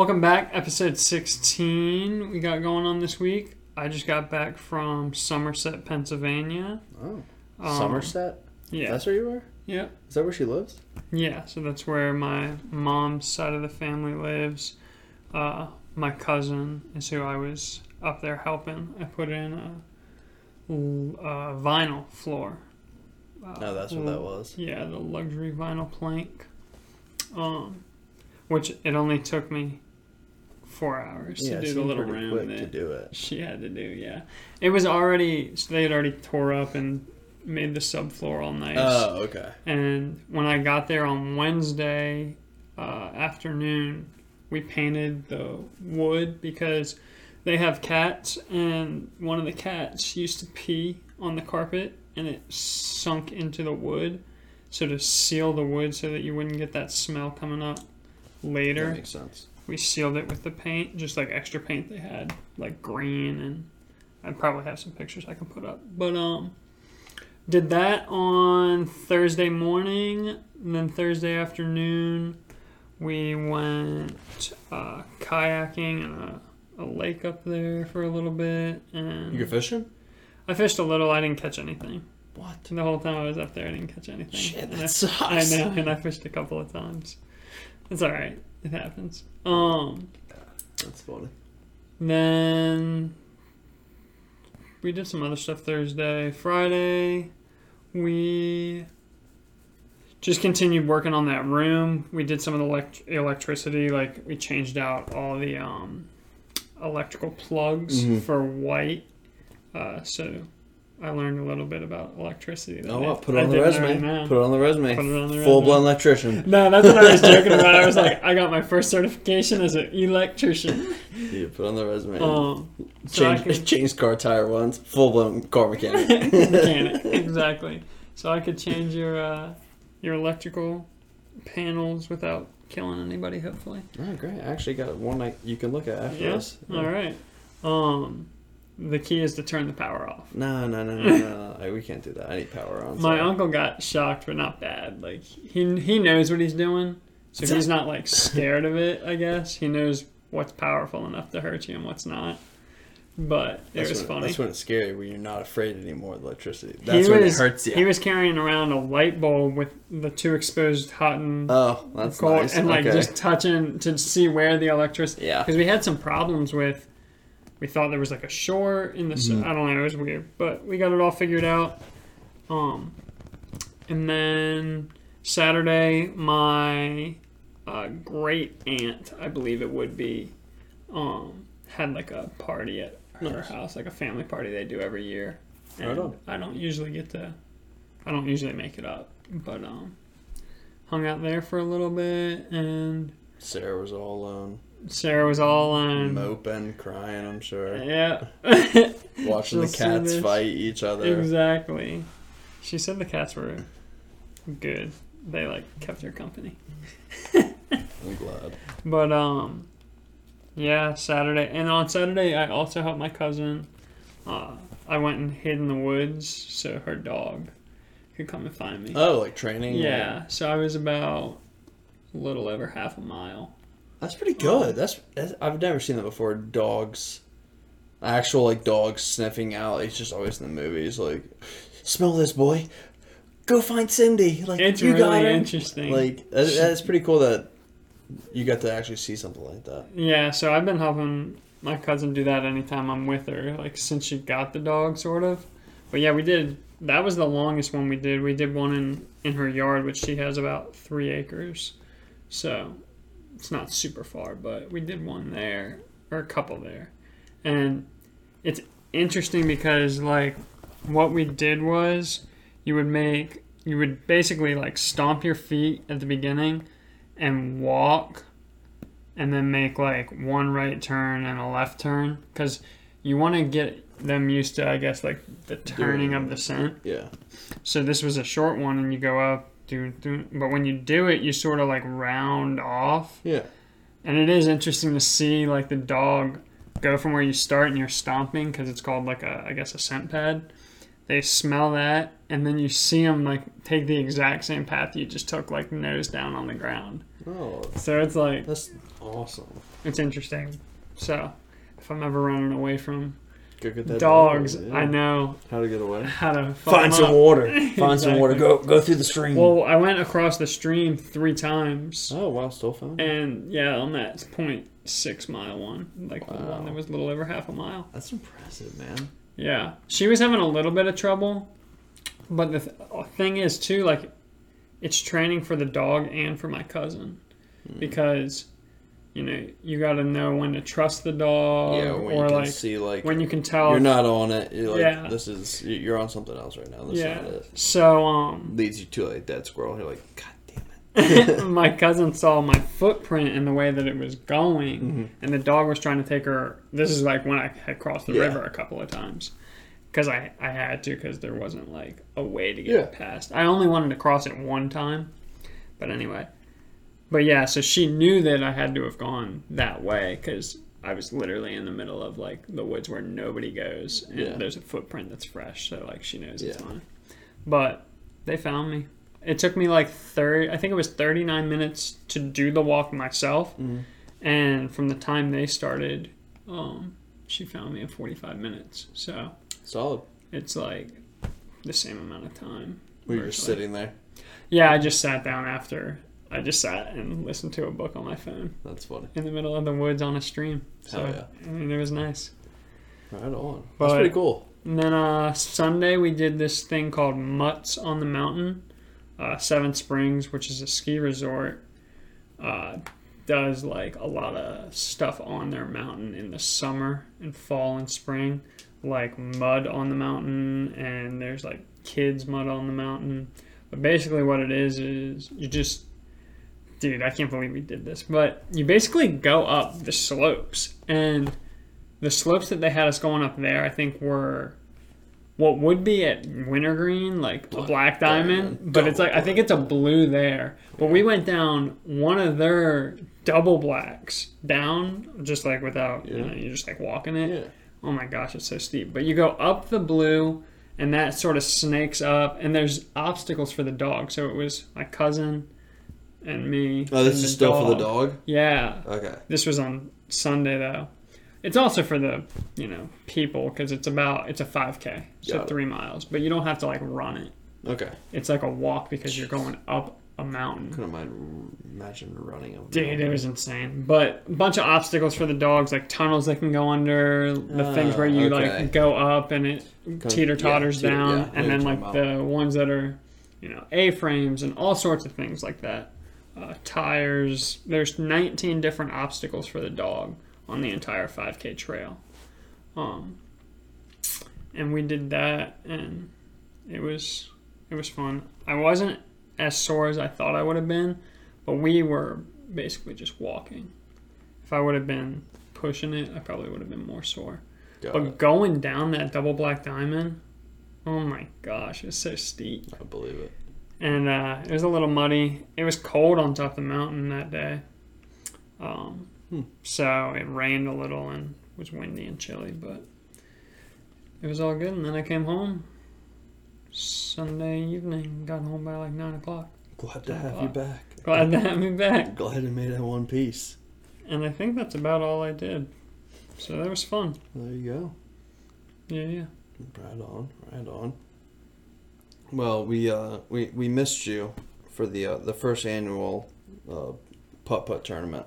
Welcome back, episode 16 we got going on this week. I just got back from Somerset, Pennsylvania. Oh, Um, Somerset. Yeah. That's where you were. Yeah. Is that where she lives? Yeah, so that's where my mom's side of the family lives. Uh, my cousin is who I was up there helping. I put in a vinyl floor. Uh, Oh, that's what that was. Yeah, the luxury vinyl plank. Um, which it only took me four hours Yeah, to do the little room quick that to do it. she had to do. Yeah, it was already so they had already tore up and made the subfloor all nice. Oh, okay. And when I got there on Wednesday uh, afternoon, we painted the wood because they have cats, and one of the cats used to pee on the carpet and it sunk into the wood. So, to seal the wood so that you wouldn't get that smell coming up That later, makes sense. We sealed it with the paint, just like extra paint they had, like green, and I probably have some pictures I can put up. But um, did that on Thursday morning, and then Thursday afternoon, we went uh, kayaking in a, a lake up there for a little bit, and You go fishing? I fished a little. I didn't catch anything. What? The whole time I was up there, I didn't catch anything. Shit, And that I- sucks. I know, and I fished a couple of times. It's all right. It happens. Um. That's funny. Then we did some other stuff Thursday. Friday, we just continued working on that room. We did some of the elect- electricity, like we changed out all the um, electrical plugs Mhm. for white. Uh, so I learned a little bit about electricity. that Oh, well, put it on the resume. Put it on the resume. Put it on the resume. Full blown electrician. No, that's what I was joking about. I was like, I got my first certification as an electrician. Yeah, put on the resume. Um, so change, could- change car tire once. Full blown car mechanic. mechanic exactly so i could change your uh, your electrical panels without killing anybody hopefully oh, great. I actually got one like you can look at after Yeah? this. all right um the key is to turn the power off No, no, no, no, no. we can't do that. I need power on. my sorry. uncle got shocked but not bad like he he knows what he's doing so he's not like scared of it i guess he knows what's powerful enough to hurt you and what's not but it That's was when, funny That's when it's scary when you're not afraid anymore of electricity. He That's when was- it hurts you. he was carrying around a light bulb with the two exposed hot and oh, that's cold nice. and like okay. just touching to see where the electricity yeah. because we had some problems with we thought there was like a short in the s Mhm. I don't know it was weird but we got it all figured out um and then Saturday my uh, great aunt I believe it would be um had like a party at her house like a family party they do every year Right and on. I don't usually get to I don't usually make it up but um hung out there for a little bit and Sarah was all alone, Sarah was all alone. moping, crying. I'm sure, Yeah. watching the cats fight each other. exactly. She said the cats were good. They like kept her company. I'm glad. But um yeah, Saturday and on Saturday I also helped my cousin. Uh I went and hid in the woods so her dog could come and find me. Oh, like training. yeah, so I was about a little over half a mile. That's pretty good. Um, that's, that's I've never seen that before. Dogs, actual like dogs sniffing out. It's just always in the movies. Like, smell this, boy. Go find Cindy. Like It's you got really her. interesting. Like that, that's pretty cool that you got to actually see something like that. Yeah, so I've been helping my cousin do that anytime I'm with her, like since she got the dog, sort of. But yeah, we did. That was the longest one we did. We did one in in her yard, which she has about three acres, so it's not super far. But we did one there, or a couple there, and it's interesting because like what we did was you would make you would basically like stomp your feet at the beginning and walk and then make like one right turn and a left turn because you want to get them used to i guess like the turning of the scent Yeah. so this was a short one and you go up do, do but when you do it you sort of like round off Yeah. and it is interesting to see like the dog go from where you start and you're stomping because it's called like a i guess a scent pad they smell that and then you see them like take the exact same path you just took like nose down on the ground Oh, So it's like that's awesome. it's interesting. So if I'm ever running away from Go get that dogs, dog, yeah. I know how to get away. how to find some up. water. Find some water. Go go through the stream. Well, I went across the stream three times, oh wow, still found. and yeah, on that point six mile one, like the one that was a little over half a mile. That's impressive, man. Yeah, she was having a little bit of trouble, but the th- thing is too, like, it's training for the dog and for my cousin, Hmm. because, you know, you got to know when to trust the dog, yeah, when or you can like see like when you can tell. you're not on it. You're like Yeah. this is you- you're on something else right now. This yeah. is not it. So um, Leads you to like dead squirrel. You're like, God damn it. my cousin saw my footprint and the way that it was going, Mhm. and the dog was trying to take her. This is like when I had crossed the Yeah. river a couple of times, because I I had to because there wasn't like a way to get Yeah. past. I only wanted to cross it one time, but anyway. But yeah, so she knew that I had to have gone that way because I was literally in the middle of like the woods where nobody goes, and Yeah. there's a footprint that's fresh, so like she knows it's Yeah. mine. But they found me. It took me like 30, I think it was 39 minutes to do the walk myself. Mhm. And from the time they started, um, she found me in 45 minutes. So Solid. it's like the same amount of time. We were sitting there. Yeah, I just sat down after. I just sat and listened to a book on my phone That's funny. in the middle of the woods on a stream. So, Hell I mean, it was nice. Right on. But- That's pretty cool. And then uh, Sunday we did this thing called Mutts on the Mountain, uh, Seven Springs, which is a ski resort. Uh, does like a lot of stuff on their mountain in the summer and fall and spring, like mud on the mountain, and there's like kids mud on the mountain. But basically, what it is is you just, dude, I can't believe we did this, but you basically go up the slopes and the slopes that they had us going up there, I think were what would be at Wintergreen, like a Black black diamond, diamond. but it's like I think it's a blue there. But we went down one of their double blacks down, just like without you know, you're just like walking it. Yeah. Oh my gosh, it's so steep. But you go up the blue, and that sort of snakes up, and there's obstacles for the dog. So it was my cousin and me. Oh, this is still for the dog. Yeah, Okay. this was on Sunday though. It's also for the you know people because it's about it's a 5K, so Got it. three miles, but you don't have to like run it. Okay. It's like a walk because you're going up a mountain. Couldn't mind imagine running over. Dude, it was insane. But a bunch of obstacles for the dogs, like tunnels they can go under, the Ah, things where you okay. like go up and it teeter totters yeah, down, yeah, and then like the ones that are, you know, A frames and all sorts of things like that. Uh, tires. There's 19 different obstacles for the dog on the entire 5K trail. Um, and we did that, and it was it was fun. I wasn't as sore as I thought I would have been, but we were basically just walking. If I would have been pushing it, I probably would have been more sore. Got But it. going down that double black diamond, oh my gosh, it's so steep. I believe it. And uh, it was a little muddy. It was cold on top of the mountain that day. Um, Hmm. So it rained a little and was windy and chilly, but it was all good. And then I came home Sunday evening, got home by like 9 o'clock. Glad to have you back. Glad to have me back. Glad I made it one piece. And I think that's about all I did. So that was fun. There you go. Yeah, yeah. Right on, right on. Well, we uh we, we missed you for the uh, the first annual uh, putt putt tournament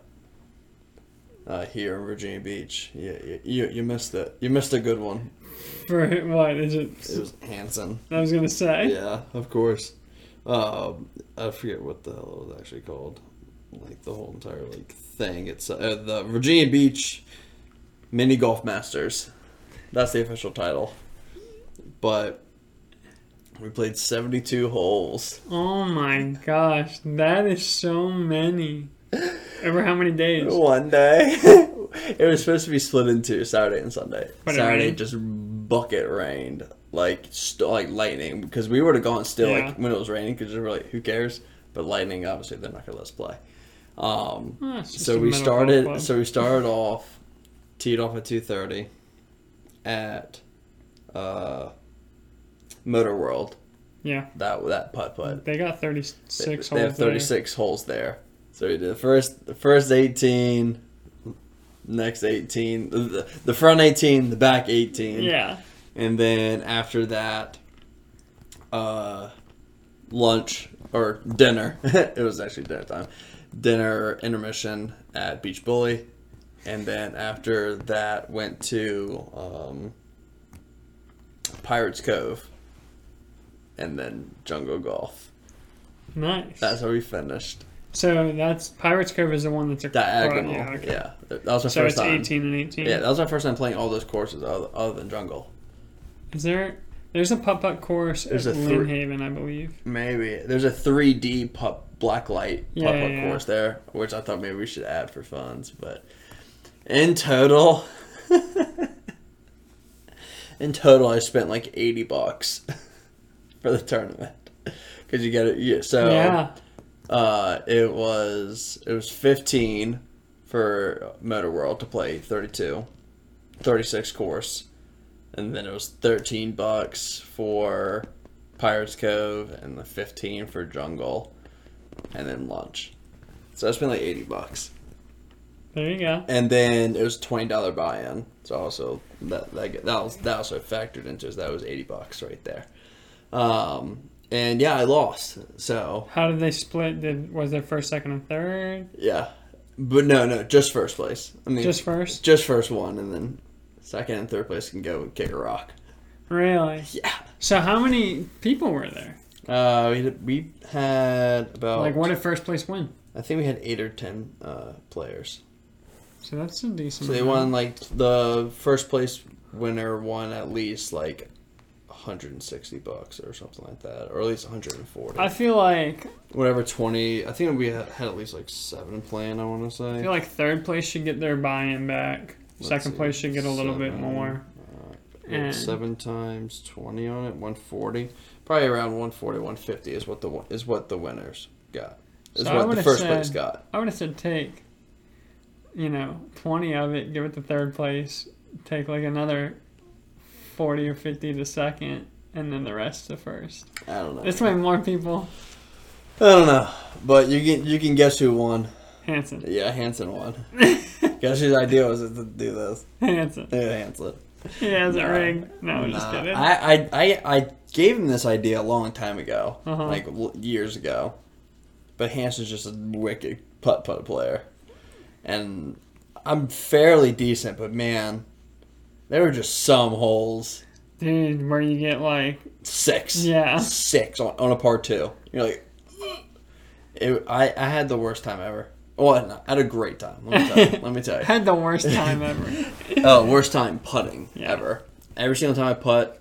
uh, here in Virginia Beach. Yeah, you, you you missed it. You missed a good one. For what is it? It was Hanson. I was gonna say. Yeah, of course. Um, I forget what the hell it was actually called. Like the whole entire like thing. It's uh, the Virginia Beach Mini Golf Masters. That's the official title. But we played seventy-two holes. Oh my gosh, that is so many. Over how many days? One day. it was supposed to be split in two, Saturday and Sunday. But Saturday just bucket rained, like st- like lightning, because we would have gone still Yeah. like when it was raining, because we're like, who cares? But lightning, obviously, they're not gonna let us play. Um, Oh, so we started. So we started off, teed off at two thirty, at uh, Motor World. yeah, That that putt putt. they got thirty six They holes. have 36 holes there. So we did the first the first eighteen, next eighteen, the, the front eighteen, the back eighteen, Yeah. and then after that, uh, lunch or dinner. it was actually dinner time. Dinner intermission at Beach Bully, and then after that went to um, Pirates Cove, and then Jungle Golf. Nice. That's how we finished. so that's Pirates Cove is the one that's a Diagonal. Yeah. Yeah, okay. that was my So first it's time. 18 and 18. Yeah, that was my first time playing all those courses other, other than Jungle. Is there? There's a putt putt course There's at Lynnhaven, I believe. Maybe there's a 3D pup black light Yeah, putt putt yeah, yeah. course there, which I thought maybe we should add for funds, but in total, in total, I spent like 80 bucks for the tournament because you get it. Yeah, so yeah. uh, it was it was 15 for Motor World to play 32, 36 course, and then it was 13 bucks for Pirates Cove and the 15 for Jungle, and then lunch. So I spent like 80 bucks, There you go. and then it was twenty dollar buy in. So also that that that was that also factored into it. So that was 80 bucks right there. Um, and yeah, I lost. So How did they split? Did was there first, second, and third? Yeah, but no, no, just first place. I mean, Just first? just first one, and then second and third place can go kick a rock. Really? Yeah. So how many people were there? Uh, we had, we had about Like, what did first place win? I think we had eight or ten uh, players. So that's a decent. So they amount. won like the first place winner won at least like 160 bucks or something like that, or at least 140. I feel like Whatever 20. I think we had, at least like seven playing. I want to say. I feel like third place should get their buy-in back. Let's Second see, place should get a little bit more. uh, And- seven times twenty on it, one forty. Probably around 140, 150 is what the is what the winners got. Is So what the first place got. I would have said take, you know, twenty of it, give it to third place, take like another forty or fifty to second, and then the rest to first. I don't know. This way, more people. I don't know, but you can you can guess who won. Hanson, Yeah, Hanson won. guess whose idea was it to do this? Hanson. Yeah, Hanson. He has Nah. rigged. No, I'm just Nah, kidding. I, I I I gave him this idea a long time ago, Uh-huh. like years ago. But Hanson's just a wicked putt putt player, and I'm fairly decent. But man, there were just some holes. Dude, where you get like, Six, Yeah. six on, on a par two. You're like, it, I I had the worst time ever. Well, no, I had a great time. Let me tell you. let me tell you. had the worst time ever. Oh, worst time putting Yeah. ever. Every single time I putt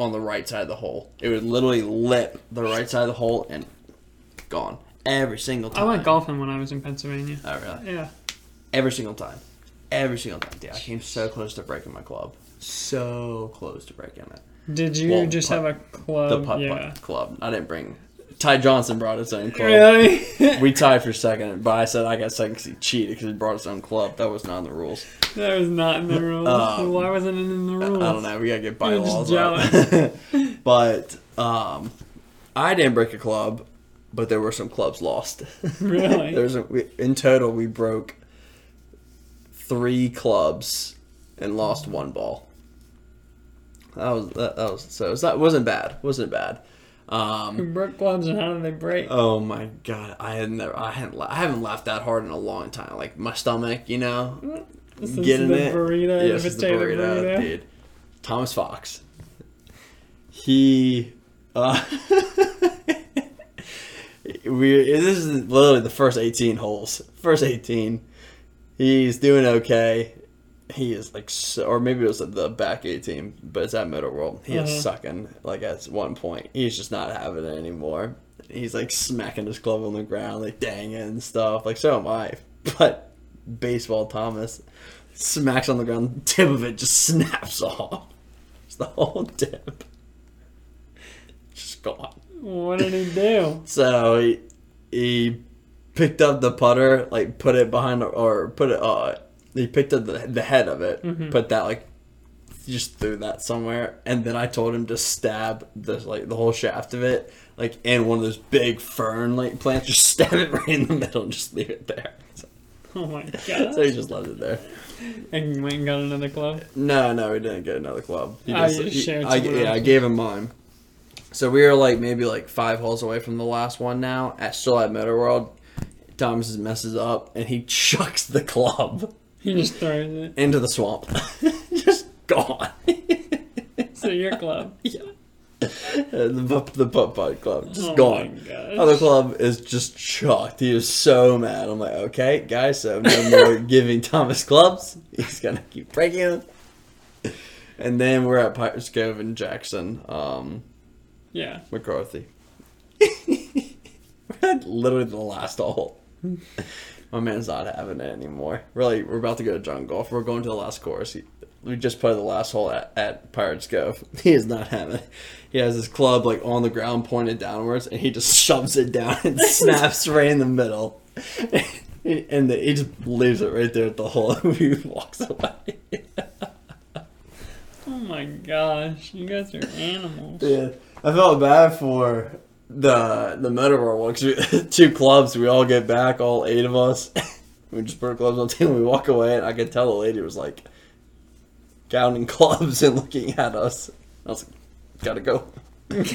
on the right side of the hole, it would literally lip the right side of the hole and gone. Every single time. I went golfing when I was in Pennsylvania. Oh, really? Yeah. Every single time. Every single time. Yeah, I came so close to breaking my club. So close to breaking it. Did you Well, just putt- have a club? The putt yeah. putt club. I didn't bring. Ty Johnson brought his own club. Really? We tied for second, but I said I got second because he cheated because he brought his own club. That was not in the rules. that was not in the rules. Um, Why wasn't it in the rules? I don't know. We gotta get just bylaws up. but um, I didn't break a club, but there were some clubs lost. Really? There's a, we, in total we broke three clubs and lost one ball. That was that, that was so that wasn't bad. wasn't bad. Um, Who broke clubs and how did they break? oh my god, I had never, I hadn't, la- I haven't laughed that hard in a long time. Like my stomach, you know, this is getting the it. burrito, Yes, the burrito, burrito. dude. Thomas Fox. He, uh, we. This is literally the first eighteen holes. First eighteen, he's doing okay. He is like, so, or maybe it was the back eighteen, but it's at Middle World. He Uh-huh. is sucking. Like at one point, he's just not having it anymore. He's like smacking his club on the ground, like dang it and stuff. Like so am I. But baseball Thomas smacks on the ground, the tip of it just snaps off. It's the whole tip. Just gone. What did he do? So he, he picked up the putter, like put it behind, or put it, uh, he picked up the, the head of it, Mhm. put that like just threw that somewhere, and then I told him to stab the like the whole shaft of it, like in one of those big fern like plants. Just stab it right in the middle and just leave it there. So, Oh my god. so he just left it there. and you went and got another club. No, no, we didn't get another club. He Oh, just- you he- I, yeah, I gave him mine. So we were like maybe like five holes away from the last one now. At still at Motor World, Thomas messes up and he chucks the club He just throws it. into the swamp. just gone. So your club. yeah. the the putt putt club just oh gone. Other club is just chucked. He was so mad. I'm like, okay, guys, so no more giving Thomas clubs. He's gonna keep breaking them. And then we're at Pirates Cove in Jackson, um, Yeah. McCarthy. we're at literally the last hole. My man's not having it anymore. Really, we're about to go to jungle golf. We're going to the last course. He, we just played the last hole at, at Pirates Cove. He is not having it. He has his club like on the ground pointed downwards, and he just shoves it down and snaps right in the middle. and the, he just leaves it right there at the hole. and he walks away. Oh my gosh. You guys are animals. Yeah, I felt bad for the the 'cause we two clubs. We all get back, all eight of us. we just put our clubs on the table. We walk away, and I could tell the lady was like counting clubs and looking at us. I was like, "Gotta go."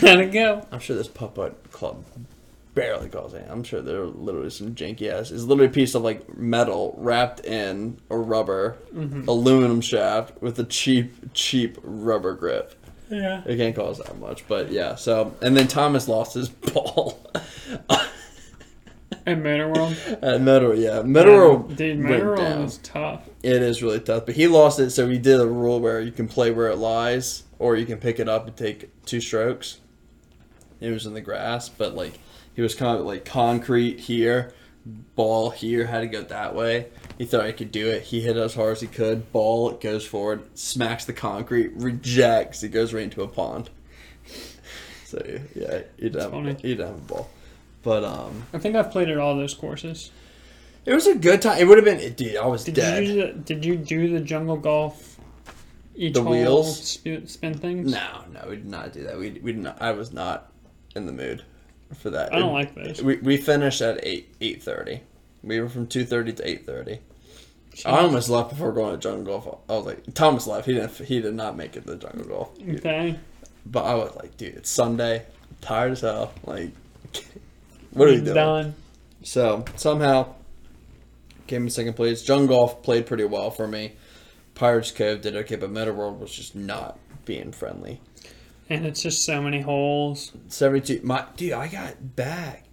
Gotta go. I'm sure this putt club barely calls it. I'm sure there are literally some janky ass. It's literally a piece of like metal wrapped in a rubber mm-hmm. aluminum shaft with a cheap cheap rubber grip. Yeah. It can't cause that much, but yeah. So and then Thomas lost his ball At Motor World. at Metal. Yeah, Metal. Dude, Motor World is tough. It is really tough, but he lost it. So he did a rule where you can play where it lies, or you can pick it up and take two strokes. It was in the grass, but like he was kind of like concrete here, ball here. Had to go that way. He thought he could do it. He hit it as hard as he could. Ball goes forward, smacks the concrete, rejects. It goes right into a pond. So yeah, he didn't have, he didn't have a ball, but um, I think I've played at all those courses. it was a good time. It would have been. Dude, I was Did dead. you do the, Did you do the jungle golf? Each The wheels? Spin, spin things. No, no, we did not do that. We we did not. I was not in the mood for that. I don't like those. We we finished at eight eight thirty. We were from two thirty to eight thirty. I almost left before going to jungle golf. I was like, Thomas left. He didn't. He did not make it to jungle golf. Okay. But I was like, dude, it's Sunday. I'm tired as hell. Like, what are we doing? Done. So somehow came in second place. Jungle Golf played pretty well for me. Pirates Cove did okay, but Meta World was just not being friendly. And it's just so many holes. 72 my dude i got back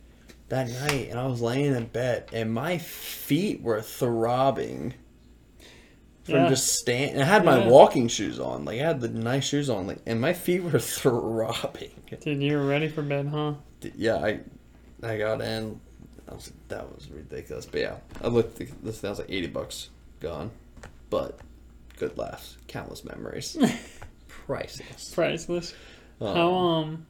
that night and i was laying in bed and my feet were throbbing from Yeah. just standing i had my Yeah. walking shoes on like i had the nice shoes on like and my feet were throbbing Dude, you were ready for bed, huh? Yeah i i got in I was like, that was ridiculous but yeah i looked at this thing I was like 80 bucks gone but good laughs countless memories priceless Priceless. Um, How um.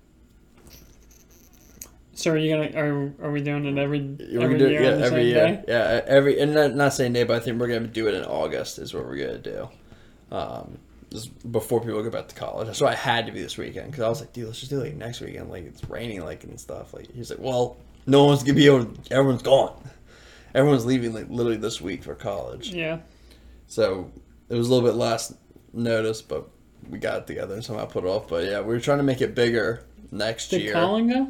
So are you gonna are are we doing it every Yeah, every do, year yeah, every same year. day? Yeah, every and not, not saying day, but I think we're gonna do it in August. Is what we're gonna do. Um, just before people go back to college. That's why I had to be this weekend because I was like, dude, let's just do it like next weekend. Like it's raining, like and stuff. Like he's like, well, no one's gonna be able. to Everyone's gone. Everyone's leaving like literally this week for college. Yeah. So it was a little bit last notice, but we got it together and somehow put it off. But yeah, we were trying to make it bigger next Did year. Colin go?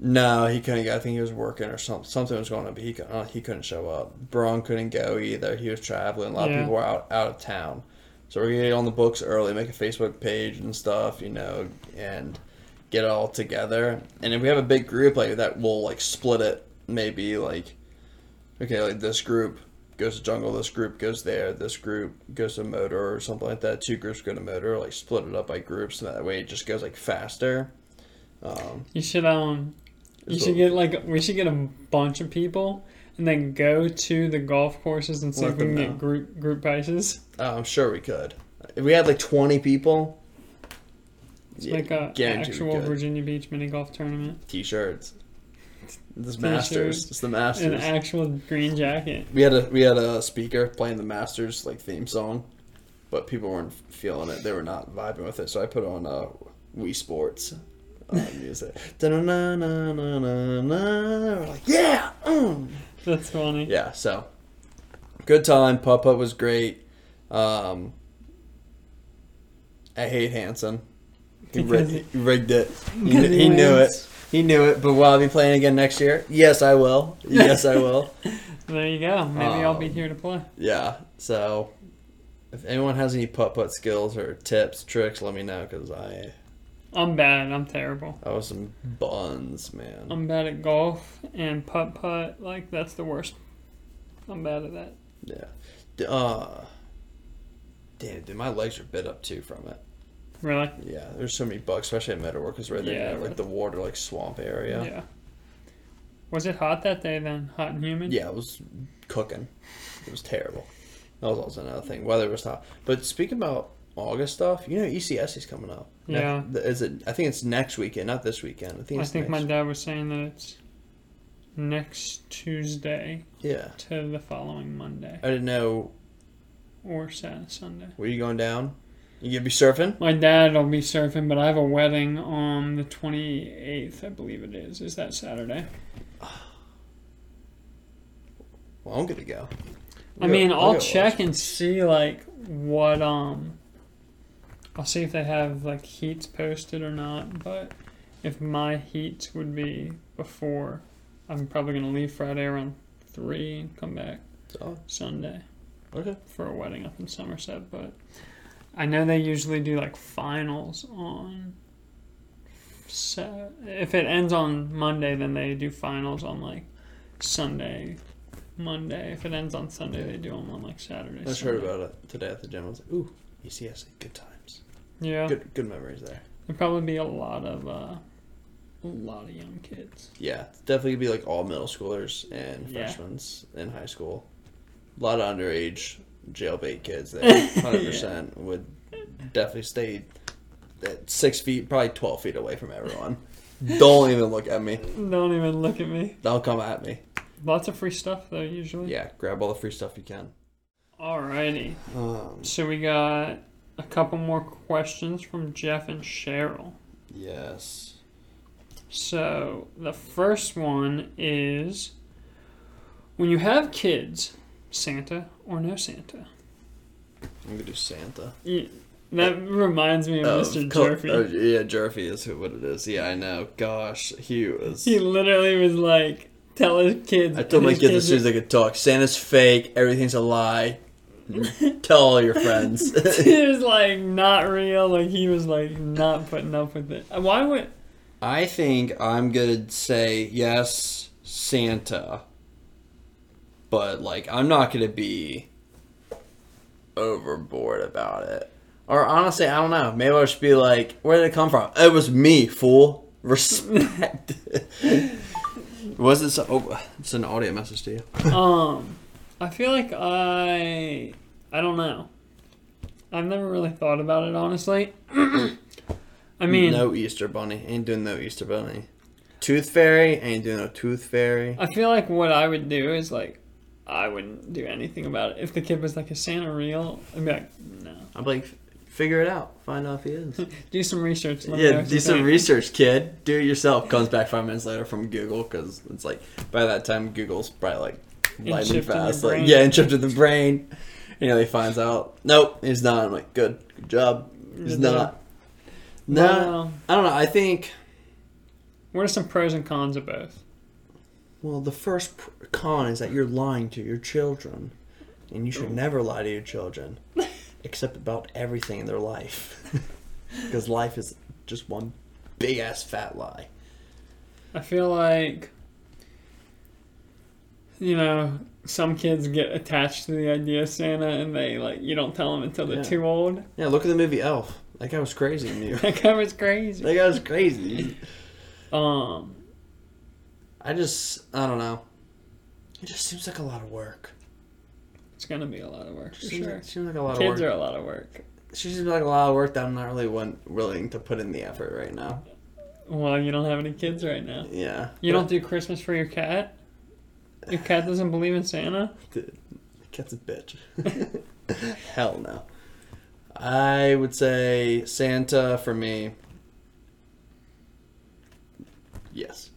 No, he couldn't go. I think he was working or something. Something was going on, but he couldn't, uh, he couldn't show up. Braun couldn't go either. He was traveling. A lot Yeah. of people were out out of town, so we're gonna get on the books early, make a Facebook page and stuff, you know, and get it all together. And if we have a big group like that, we'll like split it. Maybe like, okay, like this group goes to jungle, this group goes there, this group goes to motor or something like that. Two groups go to motor, like split it up by groups, and that way it just goes like faster. Um, You should um. You should get like we should get a bunch of people and then go to the golf courses and see Let if we can know. get group group prices. Oh, I'm sure we could. If we had like 20 people, It's yeah, like a guarantee we actual could. Virginia Beach mini golf tournament. T-shirts. This Masters. It's the masters. An Masters. actual green jacket. We had a we had a speaker playing the Masters like theme song, but people weren't feeling it. They were not vibing with it. So I put on uh, Wii Sports music. Da-na-na-na-na-na. We're like, yeah, mm. That's funny. yeah. So good time. Putt Putt was great. Um, I hate Hanson. He, rig- he rigged it. He, kn- he he knew it. He knew it. But will I be playing again next year? Yes, I will. Yes, I will. There you go. Maybe I'll be Um, here to play. Yeah. So, if anyone has any putt putt skills or tips, tricks, let me know because I I'm bad. I'm terrible. I was some buns, man. I'm bad at golf and putt putt. Like that's the worst. I'm bad at that. yeah. Uh. Damn, dude, my legs are bit up too from it. Really? Yeah, there's so many bugs, especially at because right there, Yeah, like the water, like swamp area. Yeah. Was it hot that day then? Hot and humid? Yeah, it was cooking. It was terrible. That was also another thing. Weather was hot. But speaking about August stuff, you know, ECS is coming up. Ne- Yeah. is it? I think it's next weekend, not this weekend. I think I think my dad was saying that it's next Tuesday Yeah, to the following Monday I didn't know. or Saturday, Sunday. Were you going down? You gonna be surfing? My dad will be surfing, but I have a wedding on the 28th, I believe it is. Is that Saturday? Well, I'm gonna go. I mean, I'll I'll go check and see like what um. I'll see if they have like heats posted or not. But if my heats would be before, I'm probably gonna leave Friday around three and come back Sunday okay. for a wedding up in Somerset. But I know they usually do like finals on. Sa- if it ends on Monday, then they do finals on like Sunday, Monday. If it ends on Sunday, they do them on like Saturday. I just heard about it today at the gym. I was like, ooh, ECS, good times. Yeah, Good, good memories there. there'd probably be a lot of uh, a lot of young kids. Yeah, definitely gonna be like all middle schoolers and Yeah. freshmen in high school. A lot of underage jailbait kids there. Hundred percent would definitely stay at six feet, probably twelve feet away from everyone. Don't even look at me. Don't even look at me. Don't come at me. Lots of free stuff though, usually. Yeah, grab all the free stuff you can. Alrighty. Um, So we got a couple more questions from Jeff and Cheryl. yes. So the first one is when you have kids, Santa or no Santa? I'm gonna do Santa. Yeah, that reminds me of Oh, Mr. co- Jerfy. oh, yeah, Jerfy is who- what it is. Yeah, I know. Gosh, he was. He literally was like, tell his kids. I told my his kids as soon as they could talk, Santa's fake, everything's a lie. Tell all your friends. he was like not real. Like he was like not putting up with it. Why would? I think I'm gonna say yes, Santa. But like I'm not gonna be overboard about it. Or honestly, I don't know. Maybe I should be like, where did it come from? It was me, fool. Respect. was it so oh, it's an audio message to you. Um, I feel like I. I don't know. I've never really thought about it honestly. I mean, no Easter bunny. Ain't doing no Easter bunny. Tooth fairy, ain't doing no tooth fairy. I feel like what I would do is like, I wouldn't do anything about it. If the kid was like, "Is Santa real?" I'd be like, "No." I'm like, figure it out. Find out if he is. Do some research. let me know yeah, do some think. research, kid. Do it yourself. Comes back five minutes later from Google because it's like by that time Google's probably like lightning chipped in your fast. Like brain. yeah, and chipped in the brain. You know, he finds out. Nope, he's not. I'm like, good, good job. He's not. No, Well, I don't know. I think. what are some pros and cons of both? Well, the first pr- con is that you're lying to your children, and you should never lie to your children, except about everything in their life, because life is just one big ass fat lie. I feel like, you know, some kids get attached to the idea of Santa, and they like you don't tell them until they're Yeah. too old. Yeah, look at the movie Elf. That guy was crazy. That guy was crazy. that guy was crazy. Um, I just, I don't know. It just seems like a lot of work. it's gonna be a lot of work for Seems, sure. like, seems like a lot Kids of work. Kids are a lot of work. It seems like a lot of work that I'm not really one, willing to put in the effort right now. Well, you don't have any kids right now. Yeah. You But don't do Christmas for your cat. Your cat doesn't believe in Santa. Dude, The cat's a bitch. Hell no. I would say Santa for me. Yes,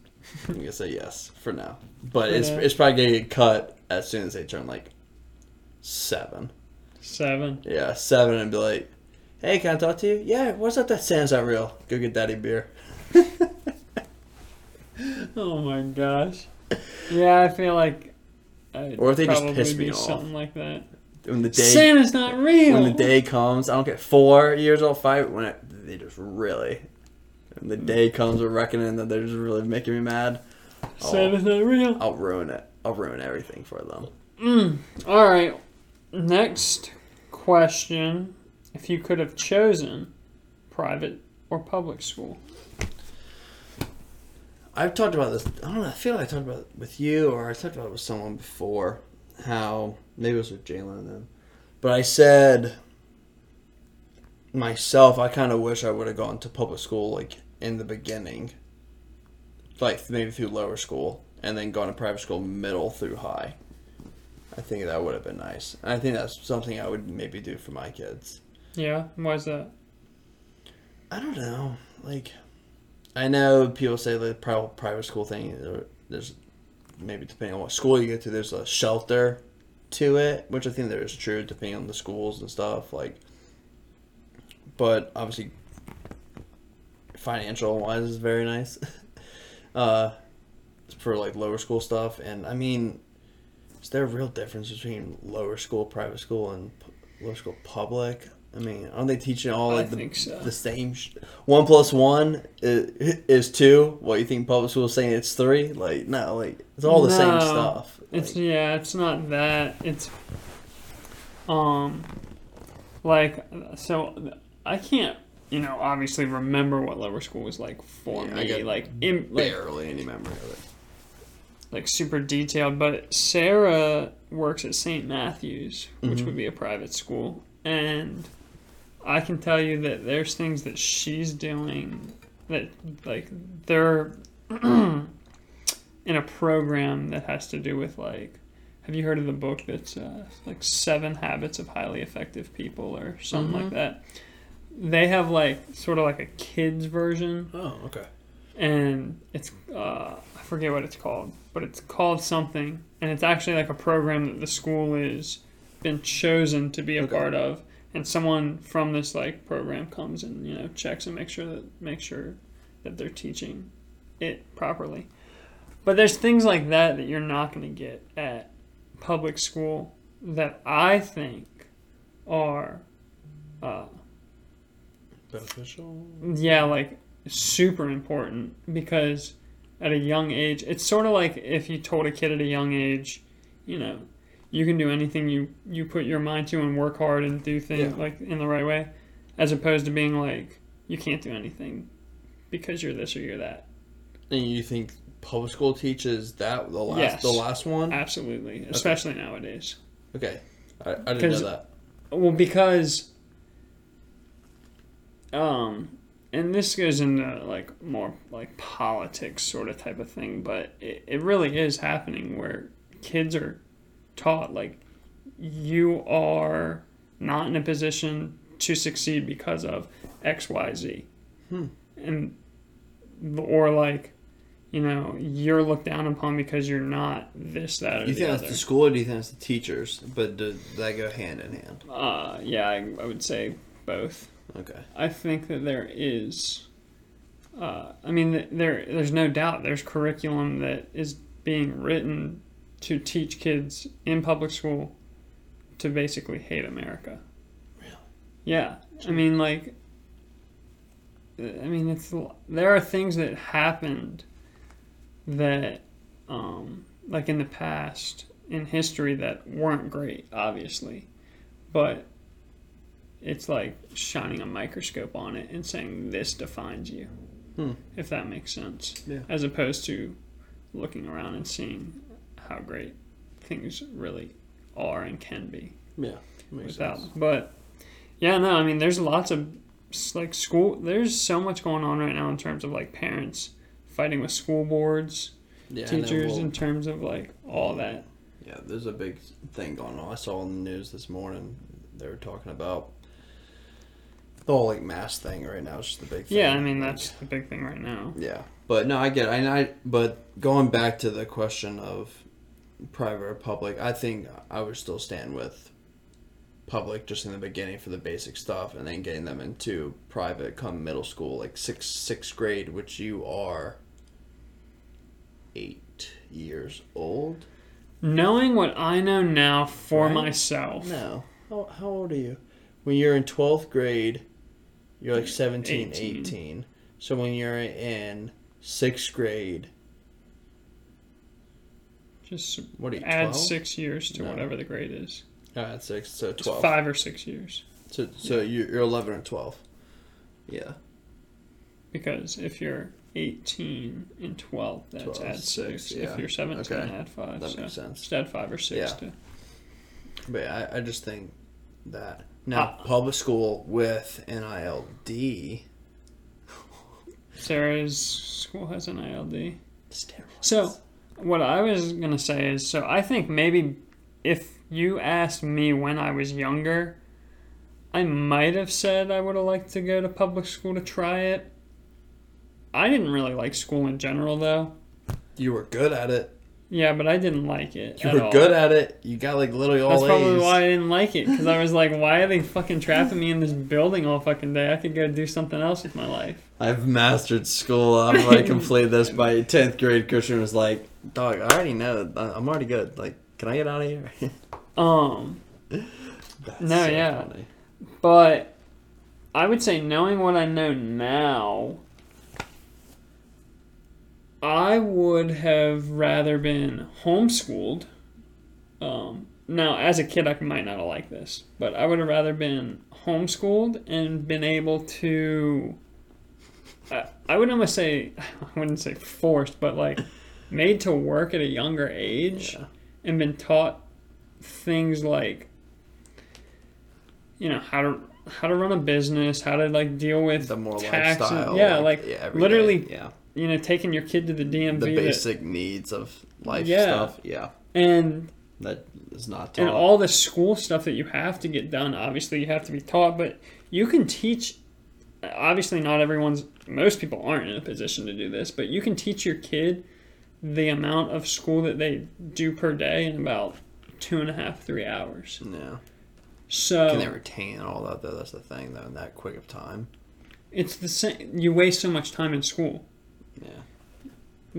I'm gonna say yes for now, but it's Yeah. it's probably gonna get cut as soon as they turn like seven. Seven. Yeah, seven and be like, "Hey, can I talk to you? Yeah, what's up? That Santa's not real. Go get Daddy beer." Oh my gosh. Yeah, I feel like. I'd Or if they just probably piss me off. Something like that. When the day Santa's not real. when the day comes, I don't get four years old, five. When it, they just really, when the day comes of reckoning that they're just really making me mad, I'll, Santa's not real. I'll ruin it. I'll ruin everything for them. Mm. All right. Next question: If you could have chosen private or public school, I've talked about this. I don't know. I feel like I talked about it with you, or I talked about it with someone before. How maybe it was with Jalen and them, but I said myself. I kind of wish I would have gone to public school like in the beginning, like maybe through lower school, and then gone to private school middle through high. I think that would have been nice. And I think that's something I would maybe do for my kids. yeah, why is that? I don't know. Like, I know people say the pri- private school thing. There's maybe depending on what school you go to, there's a shelter to it, which I think there is true depending on the schools and stuff. Like, but obviously, financial wise is very nice. uh, for like lower school stuff, and I mean, is there a real difference between lower school private school and lower school public? I mean, aren't they teaching all like the, so. the same? Sh- one plus one is, is two. What you think public school is saying it's three? Like no, like it's all the same No, stuff. It's Like, yeah, it's not that. It's um like so I can't, you know, obviously remember what lower school was like for Yeah, me. Like in like barely any memory of it. like super detailed, but Sarah works at St. Matthew's, which Mhm. would be a private school, and I can tell you that there's things that she's doing that like they're in a program that has to do with like have you heard of the book that's uh, like seven habits of highly effective people or something like Mhm. that they have like sort of like a kids version Oh, okay. and it's uh, I forget what it's called, but it's called something, and it's actually like a program that the school is been chosen to be a Okay. part of, and someone from this like program comes and you know checks and makes sure that make sure that they're teaching it properly. But there's things like that that you're not going to get at public school that I think are. Uh, Beneficial. yeah, like super important because at a young age, it's sort of like if you told a kid at a young age, you know, you can do anything you you put your mind to and work hard and do things Yeah. like in the right way, as opposed to being like you can't do anything because you're this or you're that. And you think public school teaches that the last Yes. the last one? Absolutely, especially nowadays. Okay, I, I didn't know that. Well, because, um, and this goes into like more like politics sort of type of thing, but it, it really is happening where kids are taught like you are not in a position to succeed because of X, Y, Z, Hmm. and or like. You know, you're looked down upon because you're not this, that, or You think that's the school or do you think that's the teachers? But does that go hand in hand? Uh, yeah, I, I would say both. Okay. I think that there is. Uh, I mean, there there's no doubt there's curriculum that is being written to teach kids in public school to basically hate America. Really? Yeah, I mean, like, I mean, it's there are things that happened that, um, like in the past in history that weren't great, obviously, but it's like shining a microscope on it and saying this defines you, Hmm. if that makes sense, Yeah. as opposed to looking around and seeing how great things really are and can be Yeah. Makes without. sense. But yeah, no, I mean, there's lots of like school. There's so much going on right now in terms of like parents fighting with school boards, Yeah, teachers, in terms of like all that. Yeah, there's a big thing going on. I saw on the news this morning they were talking about the whole like mask thing right now is just the big thing. Yeah, I mean that's the big thing right now. Yeah, but no, I get. It. I, I but going back to the question of private or public, I think I would still stand with public just in the beginning for the basic stuff, and then getting them into private come middle school, like sixth sixth grade, which you are eight years old. Knowing what I know now for Right? myself, No, how, how old are you? When you're in twelfth grade, you're like 17, 18. 18. So when you're in sixth grade, just what are you? add 12? six years to No. whatever the grade is. Oh, that's six, so It's 12. five or six years. So, so you're, you're 11 or 12. Yeah. Because if you're 18 and 12, that's 12, add six. six, yeah. If you're 17, Okay. add five. That so makes sense. Just add five or six. Yeah. To, But yeah, I, I just think that. Now, Uh, public school with NILD. Sarah's school has an ILD. So, what I was going to say is so I think maybe if you asked me when I was younger, I might have said I would have liked to go to public school to try it. I didn't really like school in general, though. You were good at it. Yeah, but I didn't like it. You were all. good at it. You got like literally all That's probably A's. why I didn't like it because I was like, why are they fucking trapping me in this building all fucking day? I could go do something else with my life. I've mastered school. I've already completed this by 10th grade. Christian was like, dog, I already know. I'm already good. Like, can I get out of here? Um, That's No, so yeah. funny. but I would say knowing what I know now, I would have rather been homeschooled. Um, now, as a kid, I might not have liked this, but I would have rather been homeschooled and been able to. I, I would almost say, I wouldn't say forced, but like made to work at a younger age Yeah. and been taught things like you know how to how to run a business how to like deal with The more tax and- lifestyle. yeah like, every literally day, yeah. you know taking your kid to the DMV The that- basic needs of life Yeah. stuff. Yeah. and That is not taught. and all the school stuff that you have to get done obviously you have to be taught but you can teach obviously not everyone's most people aren't in a position to do this but you can teach your kid the amount of school that they do per day in about two and a half three hours yeah. so Can they retain all that though? That's the thing though, in that quick of time. it's the same you waste so much time in school Yeah.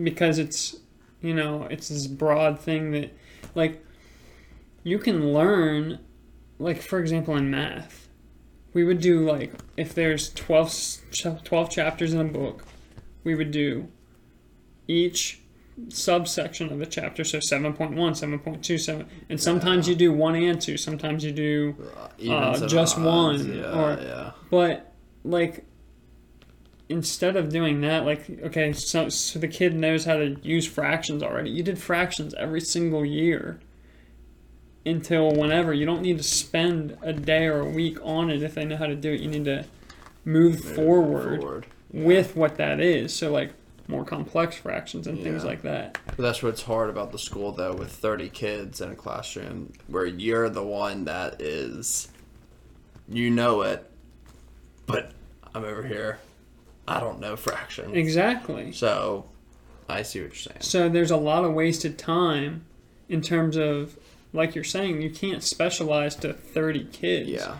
because it's you know it's this broad thing that like you can learn like for example in math we would do like if there's 12, s- ch- 12 chapters in a book we would do each subsection of the chapter so 7.1 7.2 7 and sometimes you do one and two sometimes you do Uh, just odds, one, Yeah. or- yeah. But like instead of doing that, like okay, so so the kid knows how to use fractions already. You did fractions every single year until whenever. You don't need to spend a day or a week on it if they know how to do it. You need to move forward, Forward. with what that is. So like more complex fractions and things Yeah. like that. But that's what's hard about the school though, with 30 kids in a classroom, where you're the one that is, you know it, but I'm over here, I don't know fractions. Exactly. So, I see what you're saying. So there's a lot of wasted time in terms of like you're saying, you can't specialize to 30 kids. Yeah.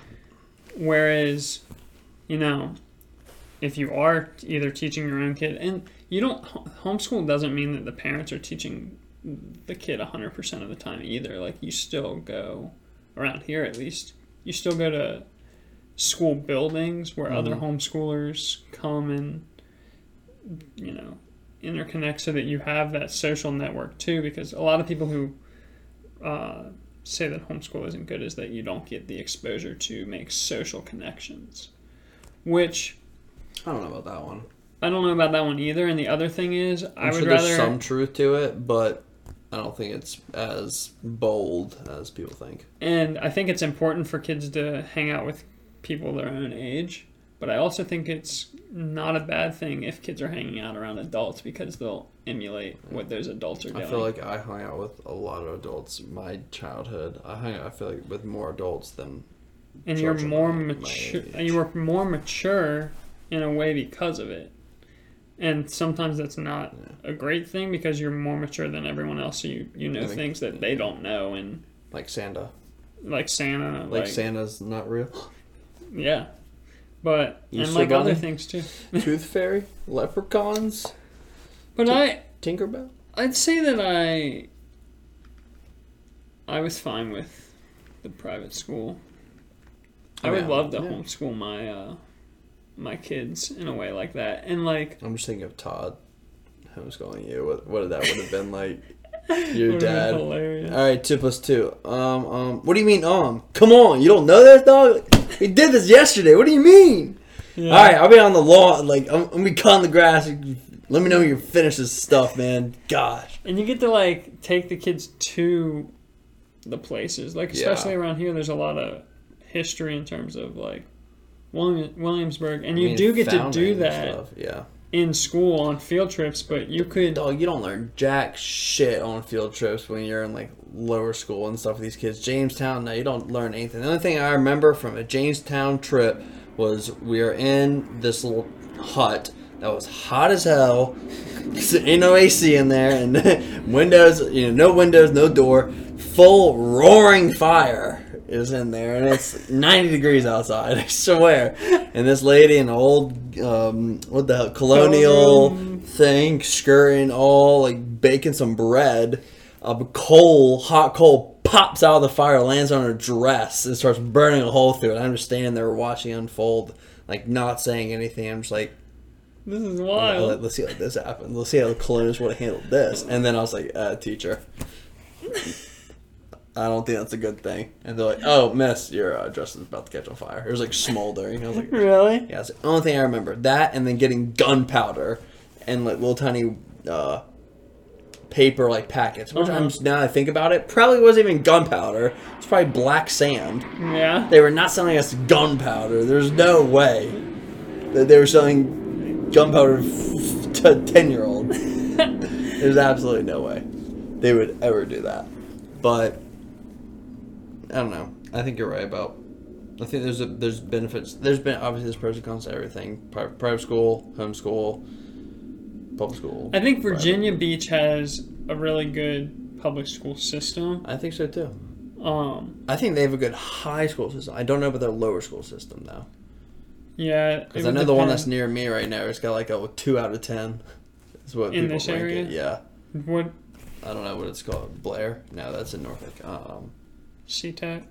Whereas, you know, if you are either teaching your own kid, and you don't, homeschool doesn't mean that the parents are teaching the kid 100% of the time either. Like, you still go, around here at least, you still go to school buildings where other homeschoolers come and, you know, interconnect so that you have that social network too. Because a lot of people who, uh, say that homeschool isn't good is that you don't get the exposure to make social connections. Which I don't know about that one. I don't know about that one either. And the other thing is, I I'm would sure rather. there's some truth to it, but I don't think it's as bold as people think. And I think it's important for kids to hang out with people their own age. But I also think it's not a bad thing if kids are hanging out around adults because they'll emulate what those adults are doing. I feel like I hung out with a lot of adults in my childhood. I hung out, I feel like, with more adults than and you're more mature. You were more mature in a way because of it. And sometimes that's not a great thing because you're more mature than everyone else, so you you know I think- things that they don't know, and Like Santa. like Santa, Like, like, Santa's not real. yeah. But and like other things too. Tooth Fairy, leprechauns, But I Tinkerbell. I'd say that I I was fine with the private school. I Oh, would love to Yeah. homeschool my uh, my kids in a way like that, and like I'm just thinking of Todd homeschooling you. What, what that would have been like? Your dad. All right, two plus two. Um, um. What do you mean, um? Come on, you don't know that, dog. We did this yesterday. What do you mean? Yeah. All right, I'll be on the lawn. Like, I'm, I'm gonna be cutting the grass. Let me know when you finish this stuff, man. Gosh. And you get to like take the kids to the places, like Yeah. especially around here. There's a lot of history in terms of like William, Williamsburg, and I you mean, do get to do that stuff, Yeah. in school on field trips. But you could Dog, you don't learn jack shit on field trips when you're in like lower school and stuff with these kids. Jamestown, no, you don't learn anything. The only thing I remember from a Jamestown trip was we were in this little hut that was hot as hell. ain't no AC in there, and windows, you know, no windows, no door, full roaring fire is in there, and it's 90 degrees outside, I swear. And this lady in an old, um, what the hell, colonial Um, thing, scurrying all like baking some bread. A coal, hot coal, pops out of the fire, lands on her dress, and starts burning a hole through it. I'm just standing there watching unfold, like not saying anything. I'm just like, this is "Oh, wild. let- let's see how this happens. Let's see how the colonials would have handled this. And then I was like, uh, teacher, I don't think that's a good thing. And they're like, oh, miss, your uh, dress is about to catch on fire. It was like smoldering. I was like, Really? yeah, it's the only thing I remember. That and then getting gunpowder and like little tiny uh, paper like packets. Which I'm Uh-huh. now that I think about it, probably wasn't even gunpowder. It's probably black sand. Yeah. They were not selling us gunpowder. There's no way that they were selling gunpowder f- to a ten year old. There's absolutely no way they would ever do that. But I don't know. I think you're right about. I think there's a, there's benefits. There's been obviously there's pros and cons to everything. Pri- Private school, homeschool, public school. I think private. Virginia Beach has a really good public school system. I think so too. Um, I think they have a good high school system. I don't know about their lower school system though. yeah, Because I know the one that's near me right now. It's got like a two out of ten. Is what In people this rank area? it. Yeah, What I don't know what it's called. Blair? No, that's in Norfolk. Um, Seatack?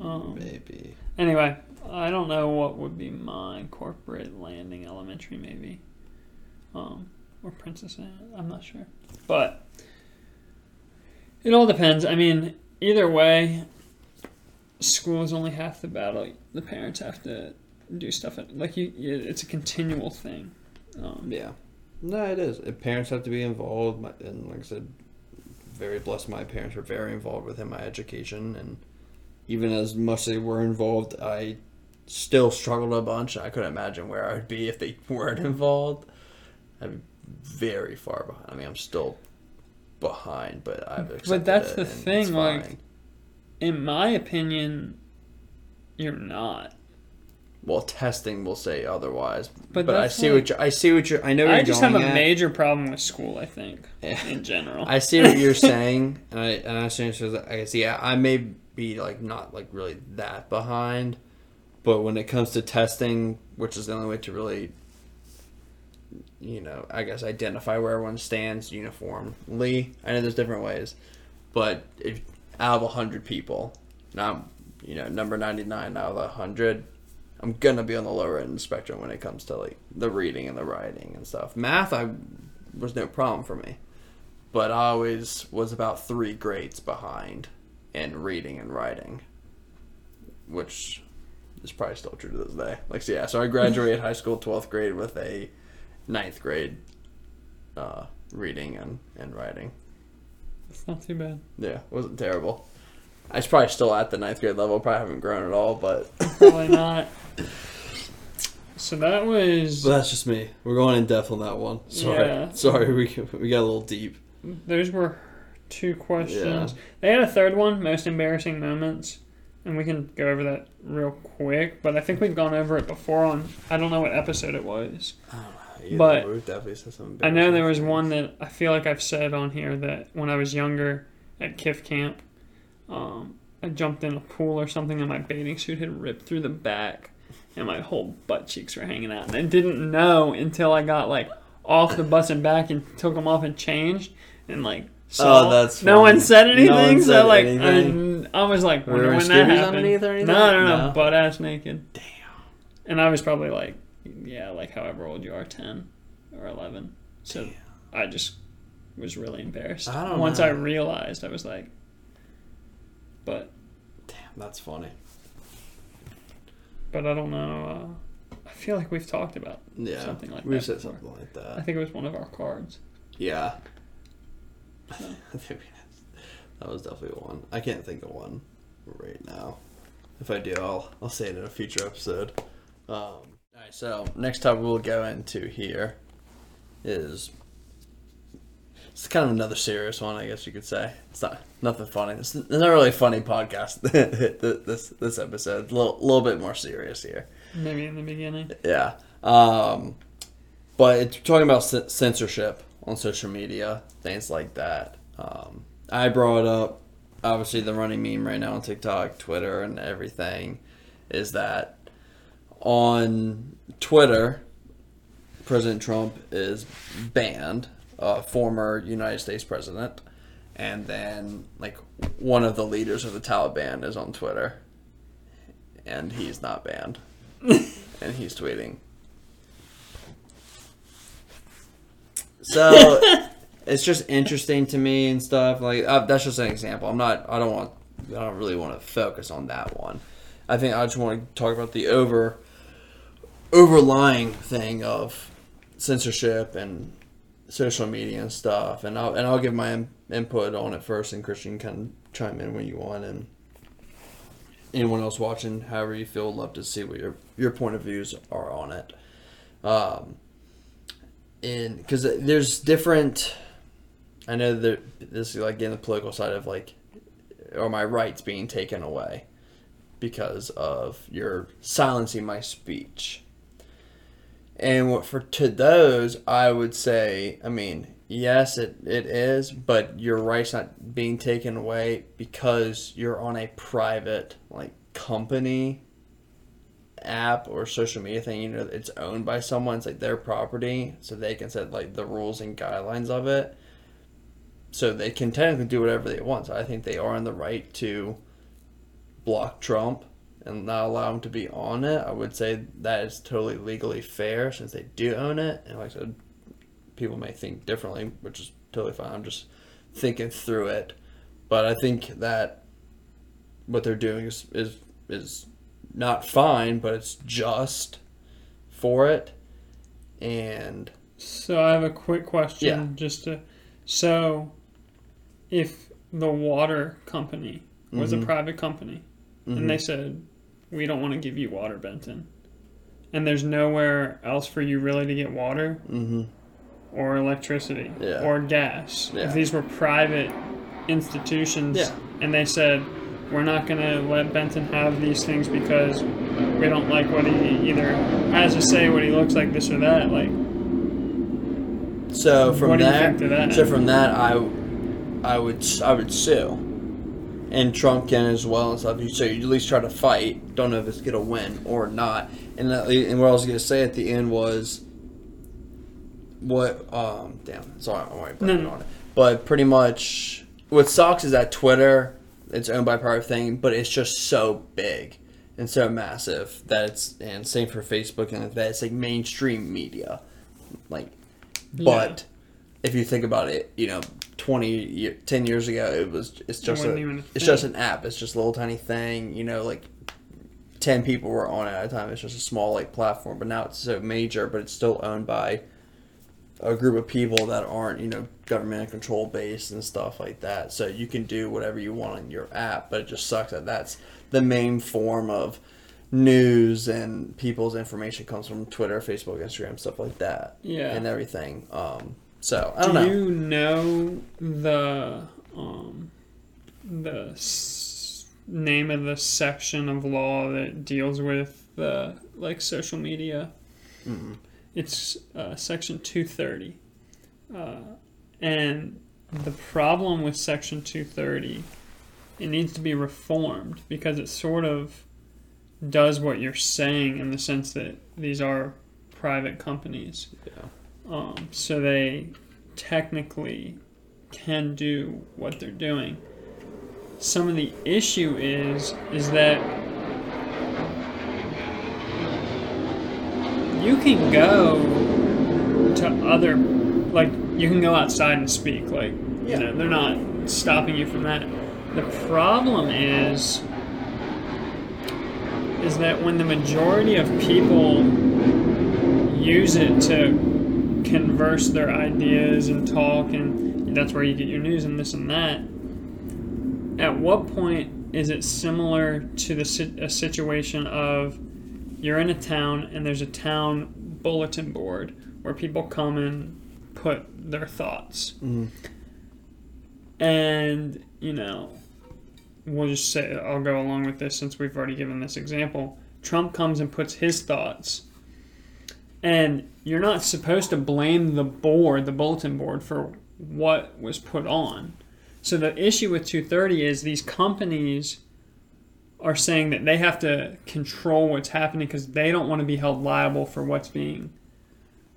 Um, maybe. anyway, I don't know what would be my Corporate Landing Elementary, maybe, um, or Princess Anne. I'm not sure, but it all depends. I mean, either way, school is only half the battle. The parents have to do stuff at, like you. you it's a continual thing. Um, Yeah. No, it is. Parents have to be involved, and like I said, very blessed. My parents were very involved within my education, and even as much as they were involved, I still struggled a bunch. I couldn't imagine where I would be if they weren't involved. I'm very far behind. I mean, I'm still behind, but I've accepted that's it, the thing, like, in my opinion, you're not. Well, testing will say otherwise. But But, I see like- what you're, I see what you're. I know I just have a at. major problem with school. I think Yeah. in general. I see what you're saying, and I and I. So I guess yeah, I may be like not like really that behind, but when it comes to testing, which is the only way to really, you know, I guess identify where everyone stands uniformly. I know there's different ways, but if out of hundred people, now you know number ninety nine out of hundred. I'm gonna be on the lower end of the spectrum when it comes to like the reading and the writing and stuff. Math, I was no problem for me but I always was about three grades behind in reading and writing, which is probably still true to this day. Like, so yeah, so I graduated high school 12th grade with a ninth grade uh, reading and, and writing. It's not too bad. Yeah, it wasn't terrible. I was probably still at the ninth grade level, probably haven't grown at all, but, Probably not. So that was. but that's just me. We're going in depth on that one. Sorry, Yeah. sorry, we we got a little deep. Those were two questions. Yeah. They had a third one, most embarrassing moments, and we can go over that real quick. But I think we've gone over it before on I don't know what episode it was. I don't know. either, But we've definitely said some. I know there was embarrassing one that I feel like I've said on here that when I was younger at KIF camp, um, I jumped in a pool or something and my bathing suit had ripped through the back and my whole butt cheeks were hanging out. And I didn't know until I got like off the bus and back and took them off and changed and like. saw- Oh, that's no one funny. said No anything, one so said like anything? I, I was like, wonder when that happened. underneath or anything? No, no, no, No. butt ass naked. Damn. And I was probably like, yeah, like however old you are, ten or eleven. So I just was really embarrassed. I don't Once know. I realized, I was like, but Damn, that's funny. but I don't know. Uh, I feel like we've talked about. Yeah, Something like we've that said before. something like I think it was one of our cards. Yeah. So. That was definitely one. I can't think of one right now. If I do, I'll I'll say it in a future episode. Um, all right, so next topic we'll go into here is it's kind of another serious one, I guess you could say. It's not nothing funny. It's, it's not really a funny podcast. this this episode, a little, little bit more serious here. Maybe in the beginning. Yeah. Um, but it's talking about c- censorship on social media, things like that. Um, I brought up, obviously, the running meme right now on TikTok, Twitter, and everything is that on Twitter, President Trump is banned, uh, former United States president, and then, like, one of the leaders of the Taliban is on Twitter, and he's not banned and he's tweeting. So it's just interesting to me and stuff. Like uh, that's just an example. I'm not. I don't want. I don't really want to focus on that one. I think I just want to talk about the over overlying thing of censorship and social media and stuff. And I'll and I'll give my in, input on it first, and Christian can chime in when you want and anyone else watching, however you feel, love to see what your your point of views are on it. Um, and because there's different, I know that this is like in the political side of like, are my rights being taken away because of your silencing my speech? And for to those, I would say, I mean, yes, it, it is, but your rights not being taken away because you're on a private like company app or social media thing. You know, it's owned by someone. It's like their property, so they can set like the rules and guidelines of it. So they can technically do whatever they want. So I think they are in the right to block Trump and not allow them to be on it. I would say that is totally legally fair since they do own it. And like I said, people may think differently, which is totally fine. I'm just thinking through it. But I think that what they're doing is is, is not fine, but it's just for it. And So I have a quick question. Yeah. Just to, so, if the water company was Mhm. a private company, and they said, "We don't want to give you water, Benton," and there's nowhere else for you really to get water hmm or electricity Yeah. or gas. Yeah. If these were private institutions, Yeah. and they said, "We're not going to let Benton have these things because we don't like what he either has to say, what he looks like, this or that," like. So from What do you that, that? so from that, I, I would I would sue, and Trump can as well and stuff. So you at least try to fight. Don't know if it's gonna win or not. And that, and what I was gonna say at the end was, what um damn sorry I'm already blanking No, on it. But pretty much what sucks is that Twitter it's owned by a private thing, but it's just so big and so massive that it's and same for Facebook and that it's like mainstream media, like. But if you think about it, you know, 20, 10 years ago, it was it's just wasn't a, it's just an app. It's just a little tiny thing. You know, like ten people were on it at a time. It's just a small like platform. But now it's so major, but it's still owned by a group of people that aren't you know government control based and stuff like that. So you can do whatever you want on your app, but it just sucks that that's the main form of news and people's information comes from Twitter, Facebook, Instagram, stuff like that Yeah. and everything. Um, so I don't Do know. you know the um, the s- name of the section of law that deals with the like social media. Mm-hmm. It's uh, section 230. Uh, and the problem with section 230, it needs to be reformed because it sort of does what you're saying in the sense that these are private companies. Yeah. Um, so they technically can do what they're doing. Some of the issue is is that you can go to other like you can go outside and speak like you know they're not stopping you from that the problem is is that when the majority of people use it to converse their ideas and talk and that's where you get your news and this and that. At what point is it similar to the a situation of you're in a town and there's a town bulletin board where people come and put their thoughts? Mhm. and you know we'll just say i'll go along with this since we've already given this example. Trump comes and puts his thoughts and you're not supposed to blame the board the bulletin board for what was put on so the issue with 230 is these companies are saying that they have to control what's happening because they don't want to be held liable for what's being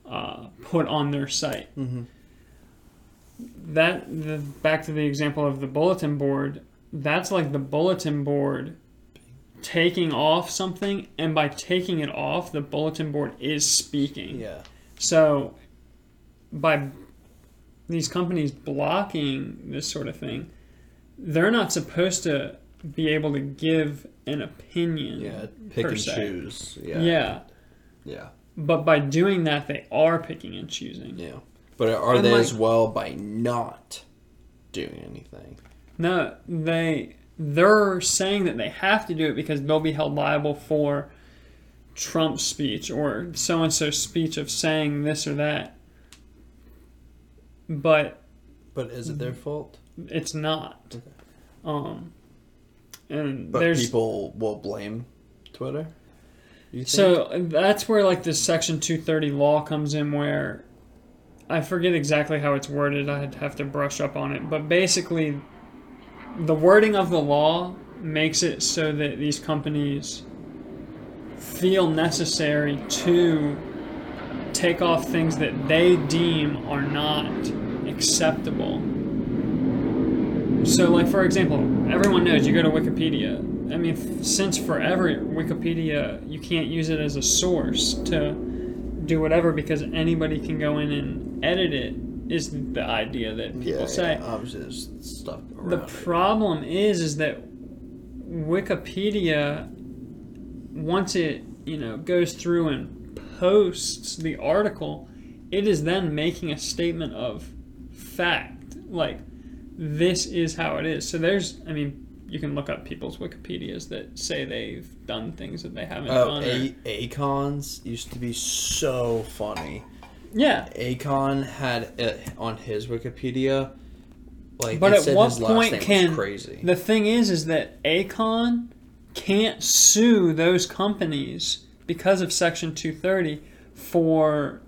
uh, put on their site. Mhm. That the back to the example of the bulletin board. That's like the bulletin board taking off something, and by taking it off, the bulletin board is speaking. Yeah. So, by these companies blocking this sort of thing, they're not supposed to be able to give an opinion. Yeah. Pick and se. choose. Yeah. Yeah. Yeah. But by doing that, they are picking and choosing. Yeah. But are And they like- as well by not doing anything? No, they they're saying that they have to do it because they'll be held liable for Trump's speech or so and so's speech of saying this or that. But But is it their fault? it's not. Okay. Um, and But there's people will blame Twitter. So that's where like this Section 230 law comes in, where I forget exactly how it's worded. I'd have to brush up on it, but basically, the wording of the law makes it so that these companies feel necessary to take off things that they deem are not acceptable. So, like for example, everyone knows you go to Wikipedia. I mean, since forever, Wikipedia you can't use it as a source to do whatever because anybody can go in and edit it. Is the idea that people yeah, say. yeah, obviously there's stuff around The it. problem is, is that Wikipedia, once it you know goes through and posts the article, it is then making a statement of fact, like this is how it is. So there's, I mean, you can look up people's Wikipedias that say they've done things that they haven't Oh, done. or- A- Akon's used to be so funny. Yeah, Akon had it on his Wikipedia. Like, But at said what point can- crazy? The thing is, is that Akon can't sue those companies because of Section 230 for,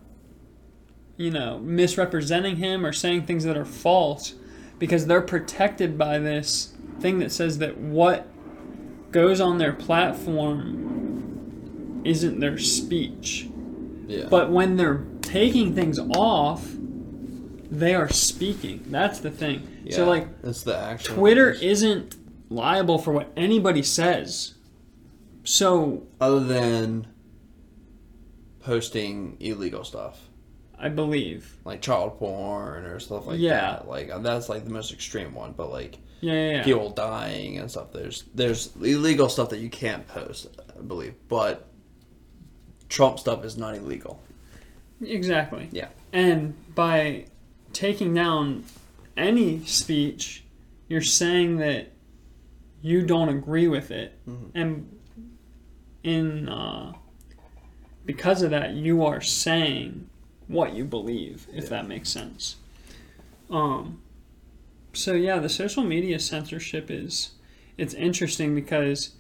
you know, misrepresenting him or saying things that are false because they're protected by this thing that says that what goes on their platform isn't their speech. Yeah, But when they're taking things off, they are speaking. That's the thing. yeah, So, like, that's the actual Twitter isn't liable for what anybody says. So other than posting illegal stuff I believe. like child porn or stuff like Yeah. that. Like uh, that's like the most extreme one, but like Yeah, yeah, yeah. people dying and stuff. There's there's illegal stuff that you can't post, I believe, but Trump stuff is not illegal. Exactly. Yeah. And by taking down any speech, you're saying that you don't agree with it, Mhm. and in uh, because of that, you are saying what you believe, if Yeah. that makes sense. Um. So yeah, the social media censorship is it's interesting because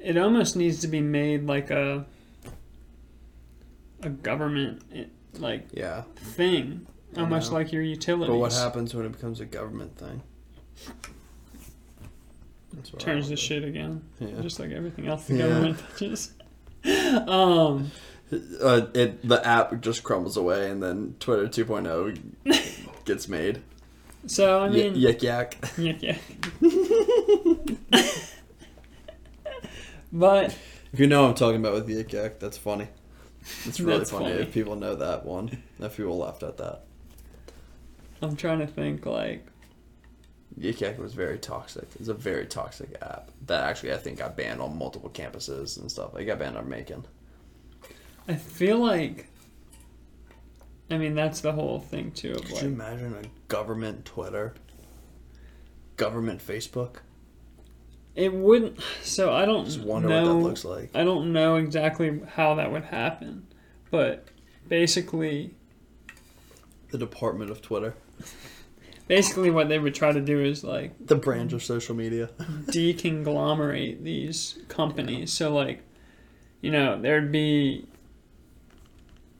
it almost needs to be made like a a government eh, like Yeah. thing, I almost know. like your utilities. But what happens when it becomes a government thing? Turns to shit again, Yeah. just like everything else the Yeah. government touches. um, Uh, it the app just crumbles away, and then Twitter 2.0 gets made. so I Y- mean, Yik yak. yeah, yeah. but If you know what I'm talking about with Yik yak, that's funny. It's really That's funny, funny. if people know that one. If people laughed at that. I'm trying to think like Yik yak was very toxic. It's a very toxic app that actually I think got banned on multiple campuses and stuff. It got banned on Macon. I feel like. I mean, that's the whole thing too. Of Could like, you imagine a government Twitter? Government Facebook? It wouldn't. So I don't Just wonder know. what that looks like. I don't know exactly how that would happen, but basically, The Department of Twitter. basically what they would try to do is like The branch of social media. deconglomerate these companies. So like, you know, there'd be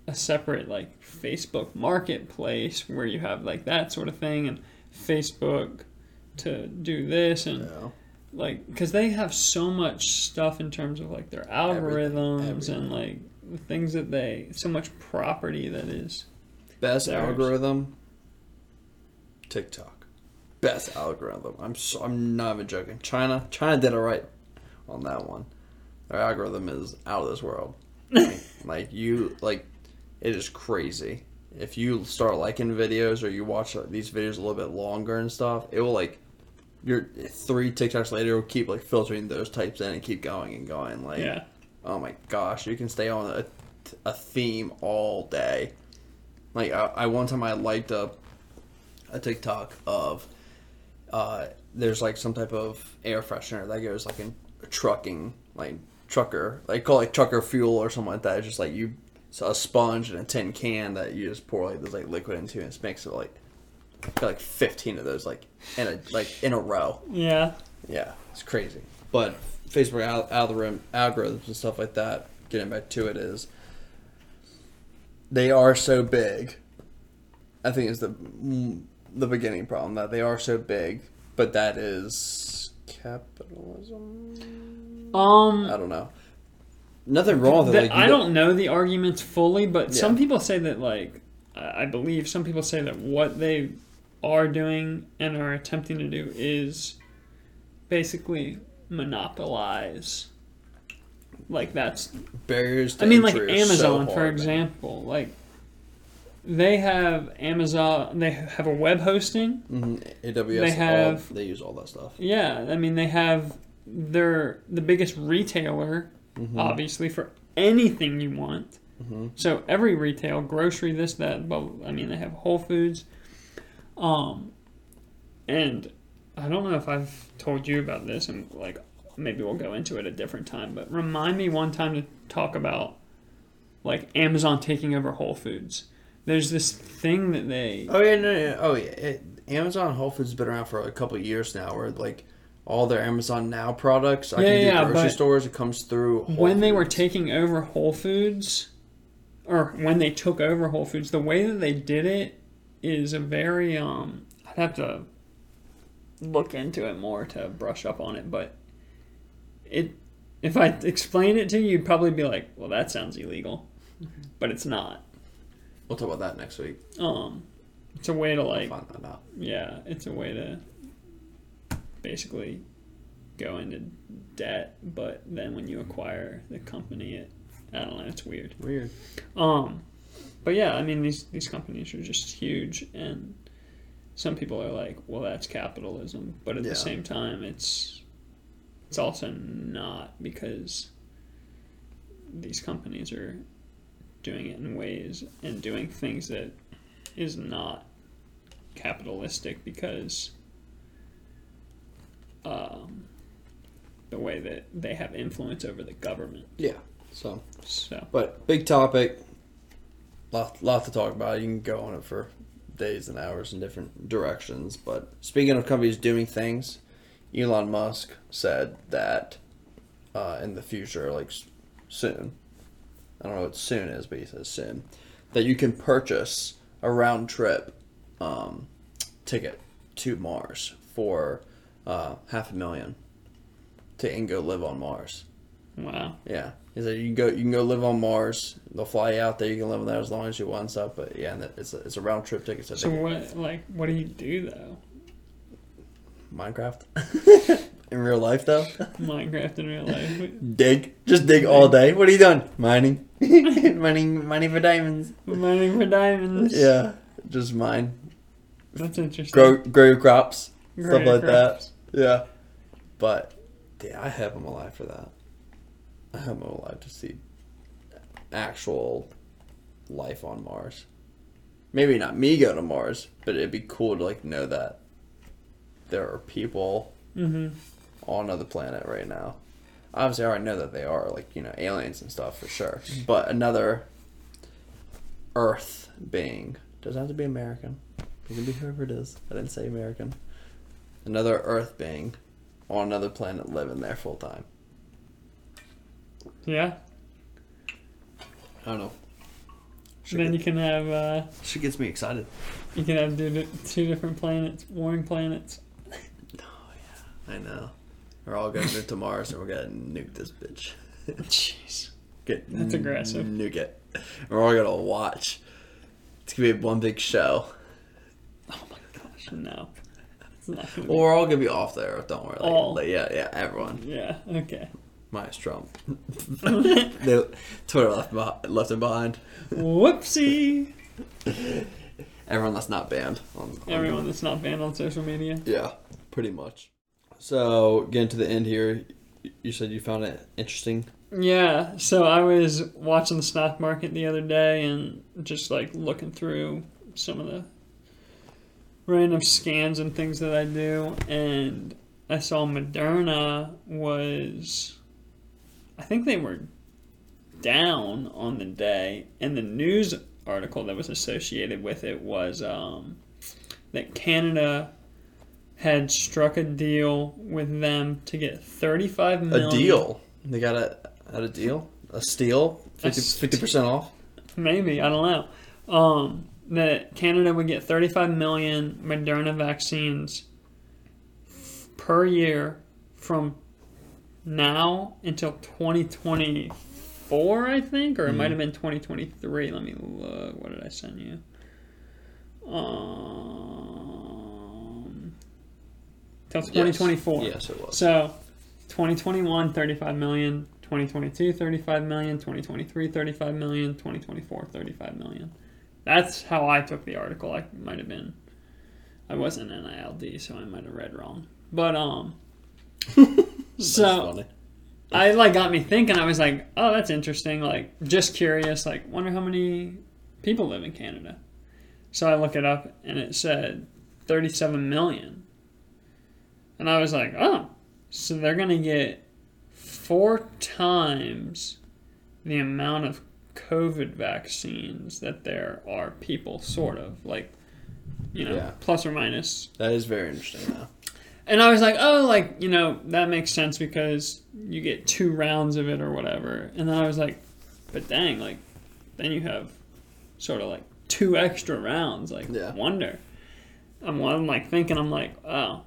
a separate like Facebook marketplace where you have like that sort of thing and Facebook to do this and Yeah. Like because they have so much stuff in terms of like their algorithms everything. and like things that they so much property that is Best Theirs. algorithm. TikTok. Best algorithm. I'm so, I'm not even joking. China China did it right on that one. Their algorithm is out of this world. like, like you like it is crazy. If you start liking videos or you watch uh, these videos a little bit longer and stuff, it will like your three TikToks later will keep like filtering those types in and keep going and going. Like yeah oh my gosh, you can stay on a, a theme all day. Like I, I one time I liked a a TikTok of uh there's like some type of air freshener that goes like in trucking like trucker like call it like trucker fuel or something like that. It's just like you it's a sponge and a tin can that you just pour like this like liquid into and it makes it like got like fifteen of those like in a like in a row. yeah Yeah, it's crazy. But Facebook al- algorithm, algorithms and stuff like that, getting back to it, is they are so big. I think is the the beginning problem that they are so big, but that is capitalism. um I don't know. Nothing wrong with it. Like, I got- don't know the arguments fully, but some people say that, like, I believe some people say that what they are doing and are attempting to do is basically monopolize. Like, that's. barriers. To I mean, like are so Amazon, for hard, man. example. Like, they have Amazon, they have a web hosting. Mhm, AWS. They all- have- they use all that stuff. Yeah, I mean, they have. They're the biggest retailer Mhm. obviously for anything you want. Mhm. So every retail, grocery, this, that, but I mean they have Whole Foods. Um and I don't know if I've told you about this and like maybe we'll go into it a different time, but remind me one time to talk about like Amazon taking over Whole Foods. There's this thing that they Oh yeah, no, no, oh yeah. It, Amazon Whole Foods has been around for a couple of years now, where like all their Amazon Now products, I Yeah, can do yeah, grocery stores. It comes through Whole when they were taking over Whole Foods, or when they took over Whole Foods, the way that they did it is a very um. I'd have to look into it more to brush up on it, but it. If I explain it to you, you'd probably be like, "Well, that sounds illegal," but it's not. We'll talk about that next week. Um, it's a way to like Find that out. yeah, it's a way to basically go into debt, but then when you acquire the company, it I don't know, it's weird. Weird. Um, but yeah, I mean these these companies are just huge, and some people are like, well, that's capitalism, but at Yeah. the same time, it's it's also not because these companies are doing it in ways and doing things that is not capitalistic because um, the way that they have influence over the government. Yeah. So, So but big topic. Lot, lot to talk about. You can go on it for days and hours in different directions. But speaking of companies doing things, Elon Musk said that uh, in the future, like soon, I don't know what soon is, but he says soon, that you can purchase a round trip um, ticket to Mars for uh, half a million to go live on Mars. Wow. Yeah, he said you can go you can go live on Mars. They'll fly you out there. You can live there as long as you want and stuff. But yeah, and it's a, it's a round trip ticket. So, So what like what do you do though? Minecraft in real life though. Minecraft in real life. dig, just dig all day. What are you doing? Mining, mining, mining for diamonds. Mining for diamonds. Yeah, just mine. That's interesting. Grow grow your crops, Grow stuff your like that. Yeah, but yeah, I have I'm alive for that. I'm alive to see actual life on Mars. Maybe not me go to Mars, but it'd be cool to like know that there are people Mhm. on another planet right now. Obviously, I already know that they are like you know aliens and stuff for sure. But another Earth being doesn't have to be American. It can be whoever it is. I didn't say American. Another Earth being on another planet living there full time. Yeah. I don't know. then you can have uh, She gets me excited. you can have two, two different planets, warring planets. Oh yeah, I know. We're all gonna move to Mars and we're gonna nuke this bitch. Jeez. Get That's aggressive. Nuke it. We're all gonna watch. It's gonna be one big show. Oh my gosh, no. It's not gonna Well, we're all gonna be off there. Don't worry. Like, All. like, yeah, yeah, everyone. Yeah. Okay. Minus Trump. they, Twitter left behind, left him behind. Whoopsie. Everyone that's not banned. On, on- Everyone that's not banned on social media. Yeah, pretty much. So getting to the end here, you said you found it interesting. Yeah, so I was watching the stock market the other day and just like looking through some of the random scans and things that I do, and I saw Moderna was, I think they were down on the day, and the news article that was associated with it was um, that Canada had struck a deal with them to get 35 million A deal. They got a had a deal. A steal. A st- Fifty percent off. maybe I don't know. Um, that Canada would get 35 million Moderna vaccines per year from now until 2024, I think, or it might have been 2023. Let me look. What did I send you? Um, till 2024. Yes, it was. So 2021 35 million, 2022 35 million, 2023 35 million, 2024 35 million. That's how I took the article. I might have been I wasn't NILD, so I might have read wrong. But um so. I like got me thinking. I was like, "Oh, that's interesting." Like, just curious. Like, wonder how many people live in Canada. So I look it up, and it said thirty-seven million. And I was like, "Oh, so they're gonna get four times the amount of COVID vaccines that there are people, sort of like, you know, Yeah. plus or minus That is very interesting though. And I was like, oh, like, you know, that makes sense because you get two rounds of it or whatever. And then I was like, but dang, like, then you have sort of like two extra rounds. Like, Yeah. wonder. I'm, I'm like thinking, I'm like, oh.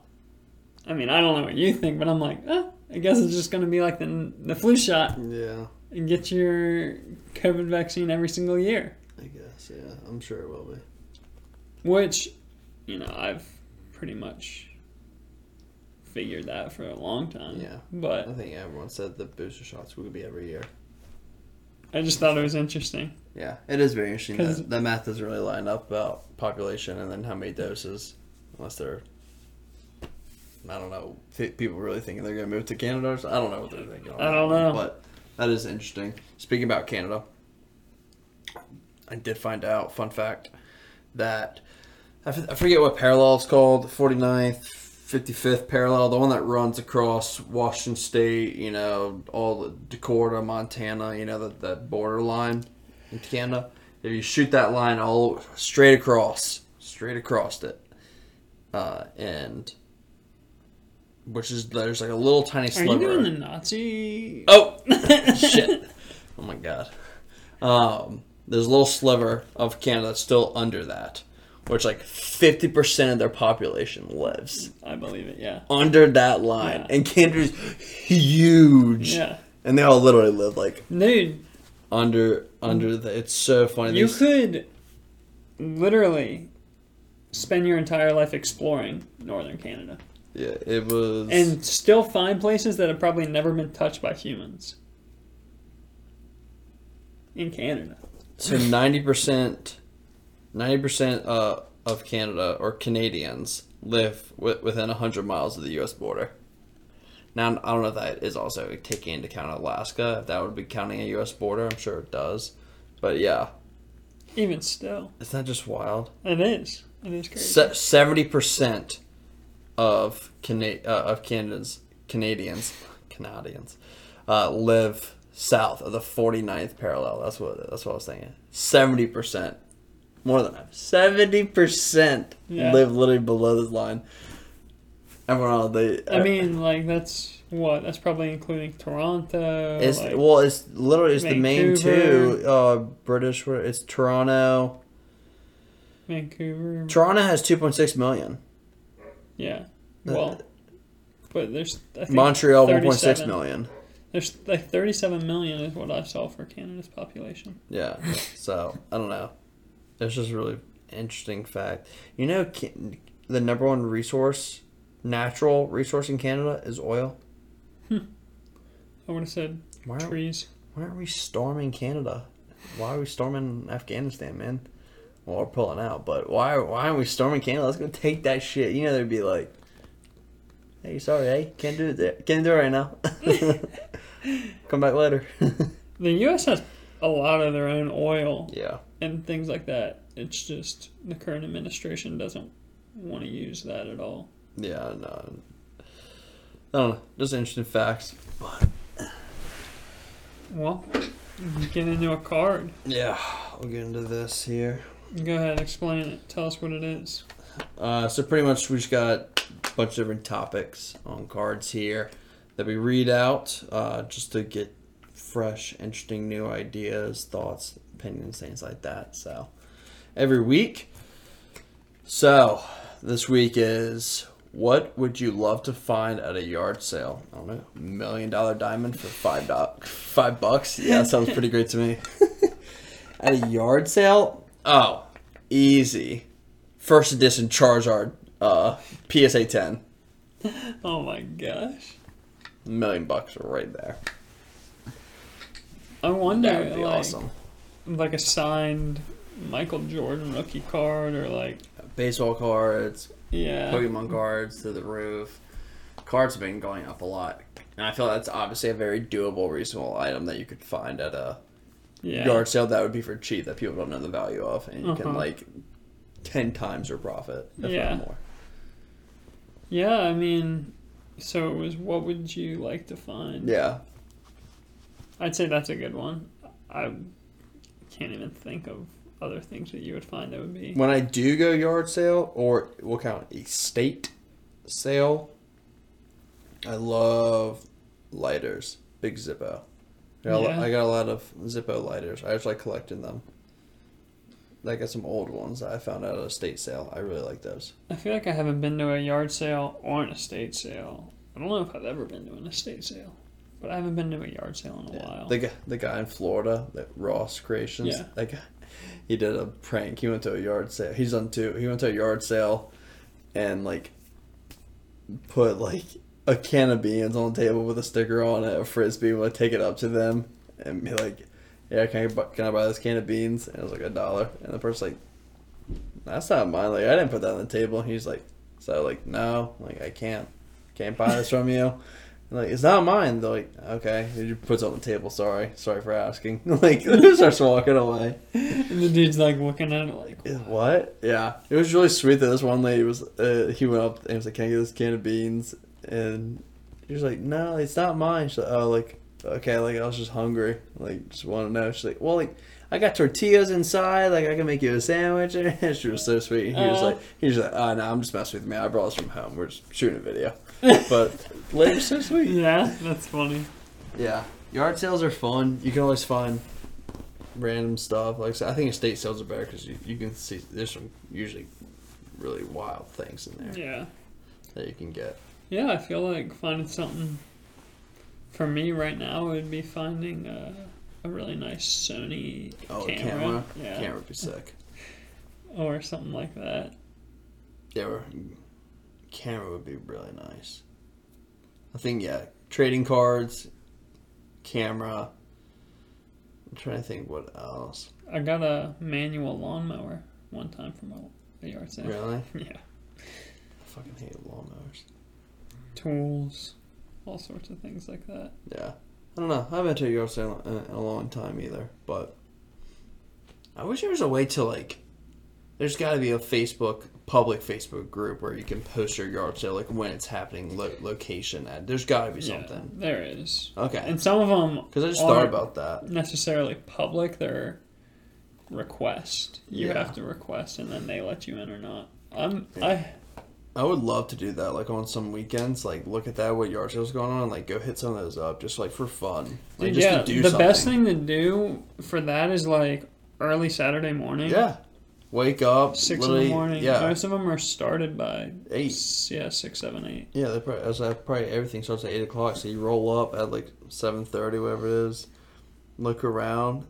I mean, I don't know what you think, but I'm like, oh, I guess it's just going to be like the, the flu shot Yeah, and get your COVID vaccine every single year. I guess. Yeah, I'm sure it will be. Which, you know, I've pretty much figured that for a long time. Yeah. But I think everyone said the booster shots would be every year. I just thought it was interesting. Yeah, it is very interesting. That, the math doesn't really line up about population and then how many doses, unless they're. I don't know. People really thinking they're going to move to Canada. Or so- I don't know what they're thinking. I don't one, know. But that is interesting. Speaking about Canada, I did find out, fun fact, that I forget what parallel it's called 49th, 55th parallel, the one that runs across Washington State, you know, all the Dakota, Montana, you know, that, that border line in Canada. If you shoot that line all straight across, straight across it, uh, and which is there's like a little tiny sliver. Are you doing the Nazi? Oh shit! Oh my god. Um, there's a little sliver of Canada that's still under that, which like 50% of their population lives I believe it. Yeah. under that line, Yeah. and Canada's huge. Yeah. And they all literally live like Dude, under under the. It's so funny. you These- could literally spend your entire life exploring northern Canada yeah, it was. and still find places that have probably never been touched by humans in Canada. So ninety percent, ninety percent uh, of Canada or Canadians live wi- within hundred miles of the U.S. border. Now I don't know if that is also taking into account Alaska. If that would be counting a U.S. border, I'm sure it does. But yeah, Even still, isn't that just wild? it is. It is crazy. Seventy percent of Cana- uh, of Canada's Canadians Canadians uh, live south of the 49th parallel. That's what that's what I was thinking. Seventy percent, more than that. Seventy percent Yeah. live literally below this line. Everyone else, they. I mean, like that's what that's probably including Toronto. it's like, well, it's literally it's the main Vancouver. two. Uh, British. It's Toronto. Vancouver. Toronto has two point six million. Yeah. Well, but there's I think Montreal one point six 37 million. There's like 37 million is what I saw for Canada's population. Yeah. So I don't know. It's just a really interesting fact. You know, the number one resource, natural resource in Canada is oil. Hmm. I would have said Why trees. why aren't we storming Canada? Why are we storming Afghanistan, man? Well, we're pulling out, but why? Why aren't we storming Canada? Let's go take that shit. You know, they'd be like, "Hey, sorry, hey, can't do it. There. Can't do it right now. Come back later." The U.S. has a lot of their own oil yeah. And things like that. It's just the current administration doesn't want to use that at all. Yeah, no. I don't know. Just interesting facts. But Well, get into a card. yeah, we'll get into this here. Go ahead, explain it. Tell us what it is. Uh, so pretty much we just got a bunch of different topics on cards here that we read out uh, just to get fresh, interesting new ideas, thoughts, opinions, things like that. So every week. So this week is what would you love to find at a yard sale? I don't know, million dollar diamond for five do- five bucks. Yeah, sounds pretty great to me. at a yard sale, oh, easy first edition Charizard uh, PSA 10. Oh my gosh. A Million bucks right there. I wonder, That would be like, awesome. Like a signed Michael Jordan rookie card or like, Baseball cards, yeah. Pokemon cards to the roof. Cards have been going up a lot. And I feel that's obviously a very doable, reasonable item that you could find at a Yeah. yard sale that would be for cheap that people don't know the value of. And you can, Uh-huh. like, 10 times your profit, if Yeah. not more. Yeah, I mean, so it was what would you like to find? Yeah. I'd say that's a good one. I can't even think of other things that you would find that would be. When I do go yard sale, or we'll count estate sale, I love lighters. Big Zippo. I got, a Yeah. I got a lot of Zippo lighters. I just like collecting them. I got some old ones that I found at a estate sale. I really like those. I feel like I haven't been to a yard sale or an estate sale. I don't know if I've ever been to an estate sale, but I haven't been to a yard sale in a while. The guy, the guy in Florida, that Ross Creations. Yeah. That guy, he did a prank. He went to a yard sale. He's done two. He went to a yard sale, and like, put like a can of beans on the table with a sticker on it, a frisbee. Would take it up to them and be like, "Yeah, can I bu- can I buy this can of beans?" And it was like a dollar. And the person's like, "That's not mine. Like I didn't put that on the table." And he's like, "So like no, like I can't, can't buy this from you." Like it's not mine. They're like, okay. He puts it on the table. Sorry, sorry for asking. like starts walking away. And the dude's like looking at it like, What? Yeah, it was really sweet that this one lady was. Uh, he went up and was like, "Can I get this can of beans?" And he was like, "No, it's not mine." She's like, "Oh, like okay, like I was just hungry. Like just want to know." She's like, "Well, like I got tortillas inside. Like I can make you a sandwich. And she was so sweet. He was Uh. like, he was like, oh no, I'm just messing with me. I brought this from home. We're just shooting a video. But was so sweet. Yeah, that's funny. Yeah, yard sales are fun. You can always find random stuff. Like I think estate sales are better because you, you can see there's some usually really wild things in there Yeah. that you can get. Yeah, I feel like finding something for me right now would be finding uh, a really nice Sony Oh, camera. camera. Yeah. Camera would be sick. Or something like that. Yeah, or camera would be really nice. I think yeah, trading cards, camera. I'm trying to think what else. I got a manual lawnmower one time from a, yard sale. Really, Yeah. I fucking hate lawnmowers. Tools, all sorts of things like that. Yeah, I don't know. I haven't been to a yard sale in, in a long time either, but I wish there was a way to like. There's got to be a Facebook public Facebook group where you can post your yard sale, like when it's happening, lo- location. At. There's got to be Yeah, something. there is. Okay, And some of them because I just thought aren't about that. necessarily public. They're request. You Yeah. have to request, and then they let you in or not. I'm I I would love to do that, like on some weekends, like look at that what yard sales going on, and like go hit some of those up, just like for fun. Like, Dude, just yeah, to do the something. best thing to do for that is like early Saturday morning. Yeah, wake up Six in the morning. Yeah, Most of them are started by eight. s- Yeah, six, seven, eight. Yeah, they probably, as I probably everything starts at eight o'clock, so you roll up at like seven thirty, whatever it is. Look around,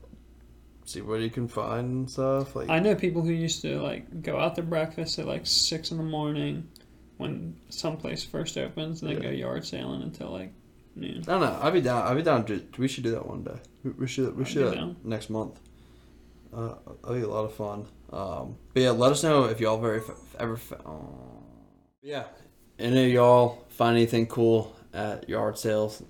see what you can find and stuff. Like I know people who used to like go out to breakfast at like six in the morning when someplace first opens, and then Yeah. go yard sailing until like noon. I don't know. I'd be down. I'd be down. To, we should do that one day. We, we should. We should be do that down. next month. Uh, that'll be a lot of fun. Um, but yeah, let us know if y'all very f- ever. F- oh. Yeah, any of y'all find anything cool at yard sales?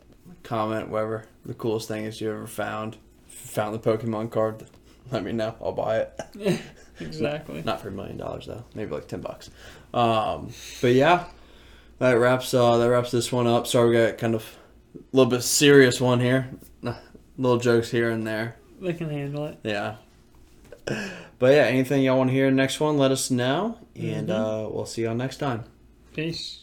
Comment whatever the coolest thing is you ever found. If you found the Pokemon card. Let me know. I'll buy it. Exactly. Not for a million dollars though. Maybe like ten bucks. Um, but yeah, that wraps uh, that wraps this one up. Sorry, we got kind of a little bit serious one here. Little jokes here and there. They can handle it. Yeah. But yeah, anything y'all want to hear next one, let us know, and Mhm. uh, we'll see y'all next time. Peace.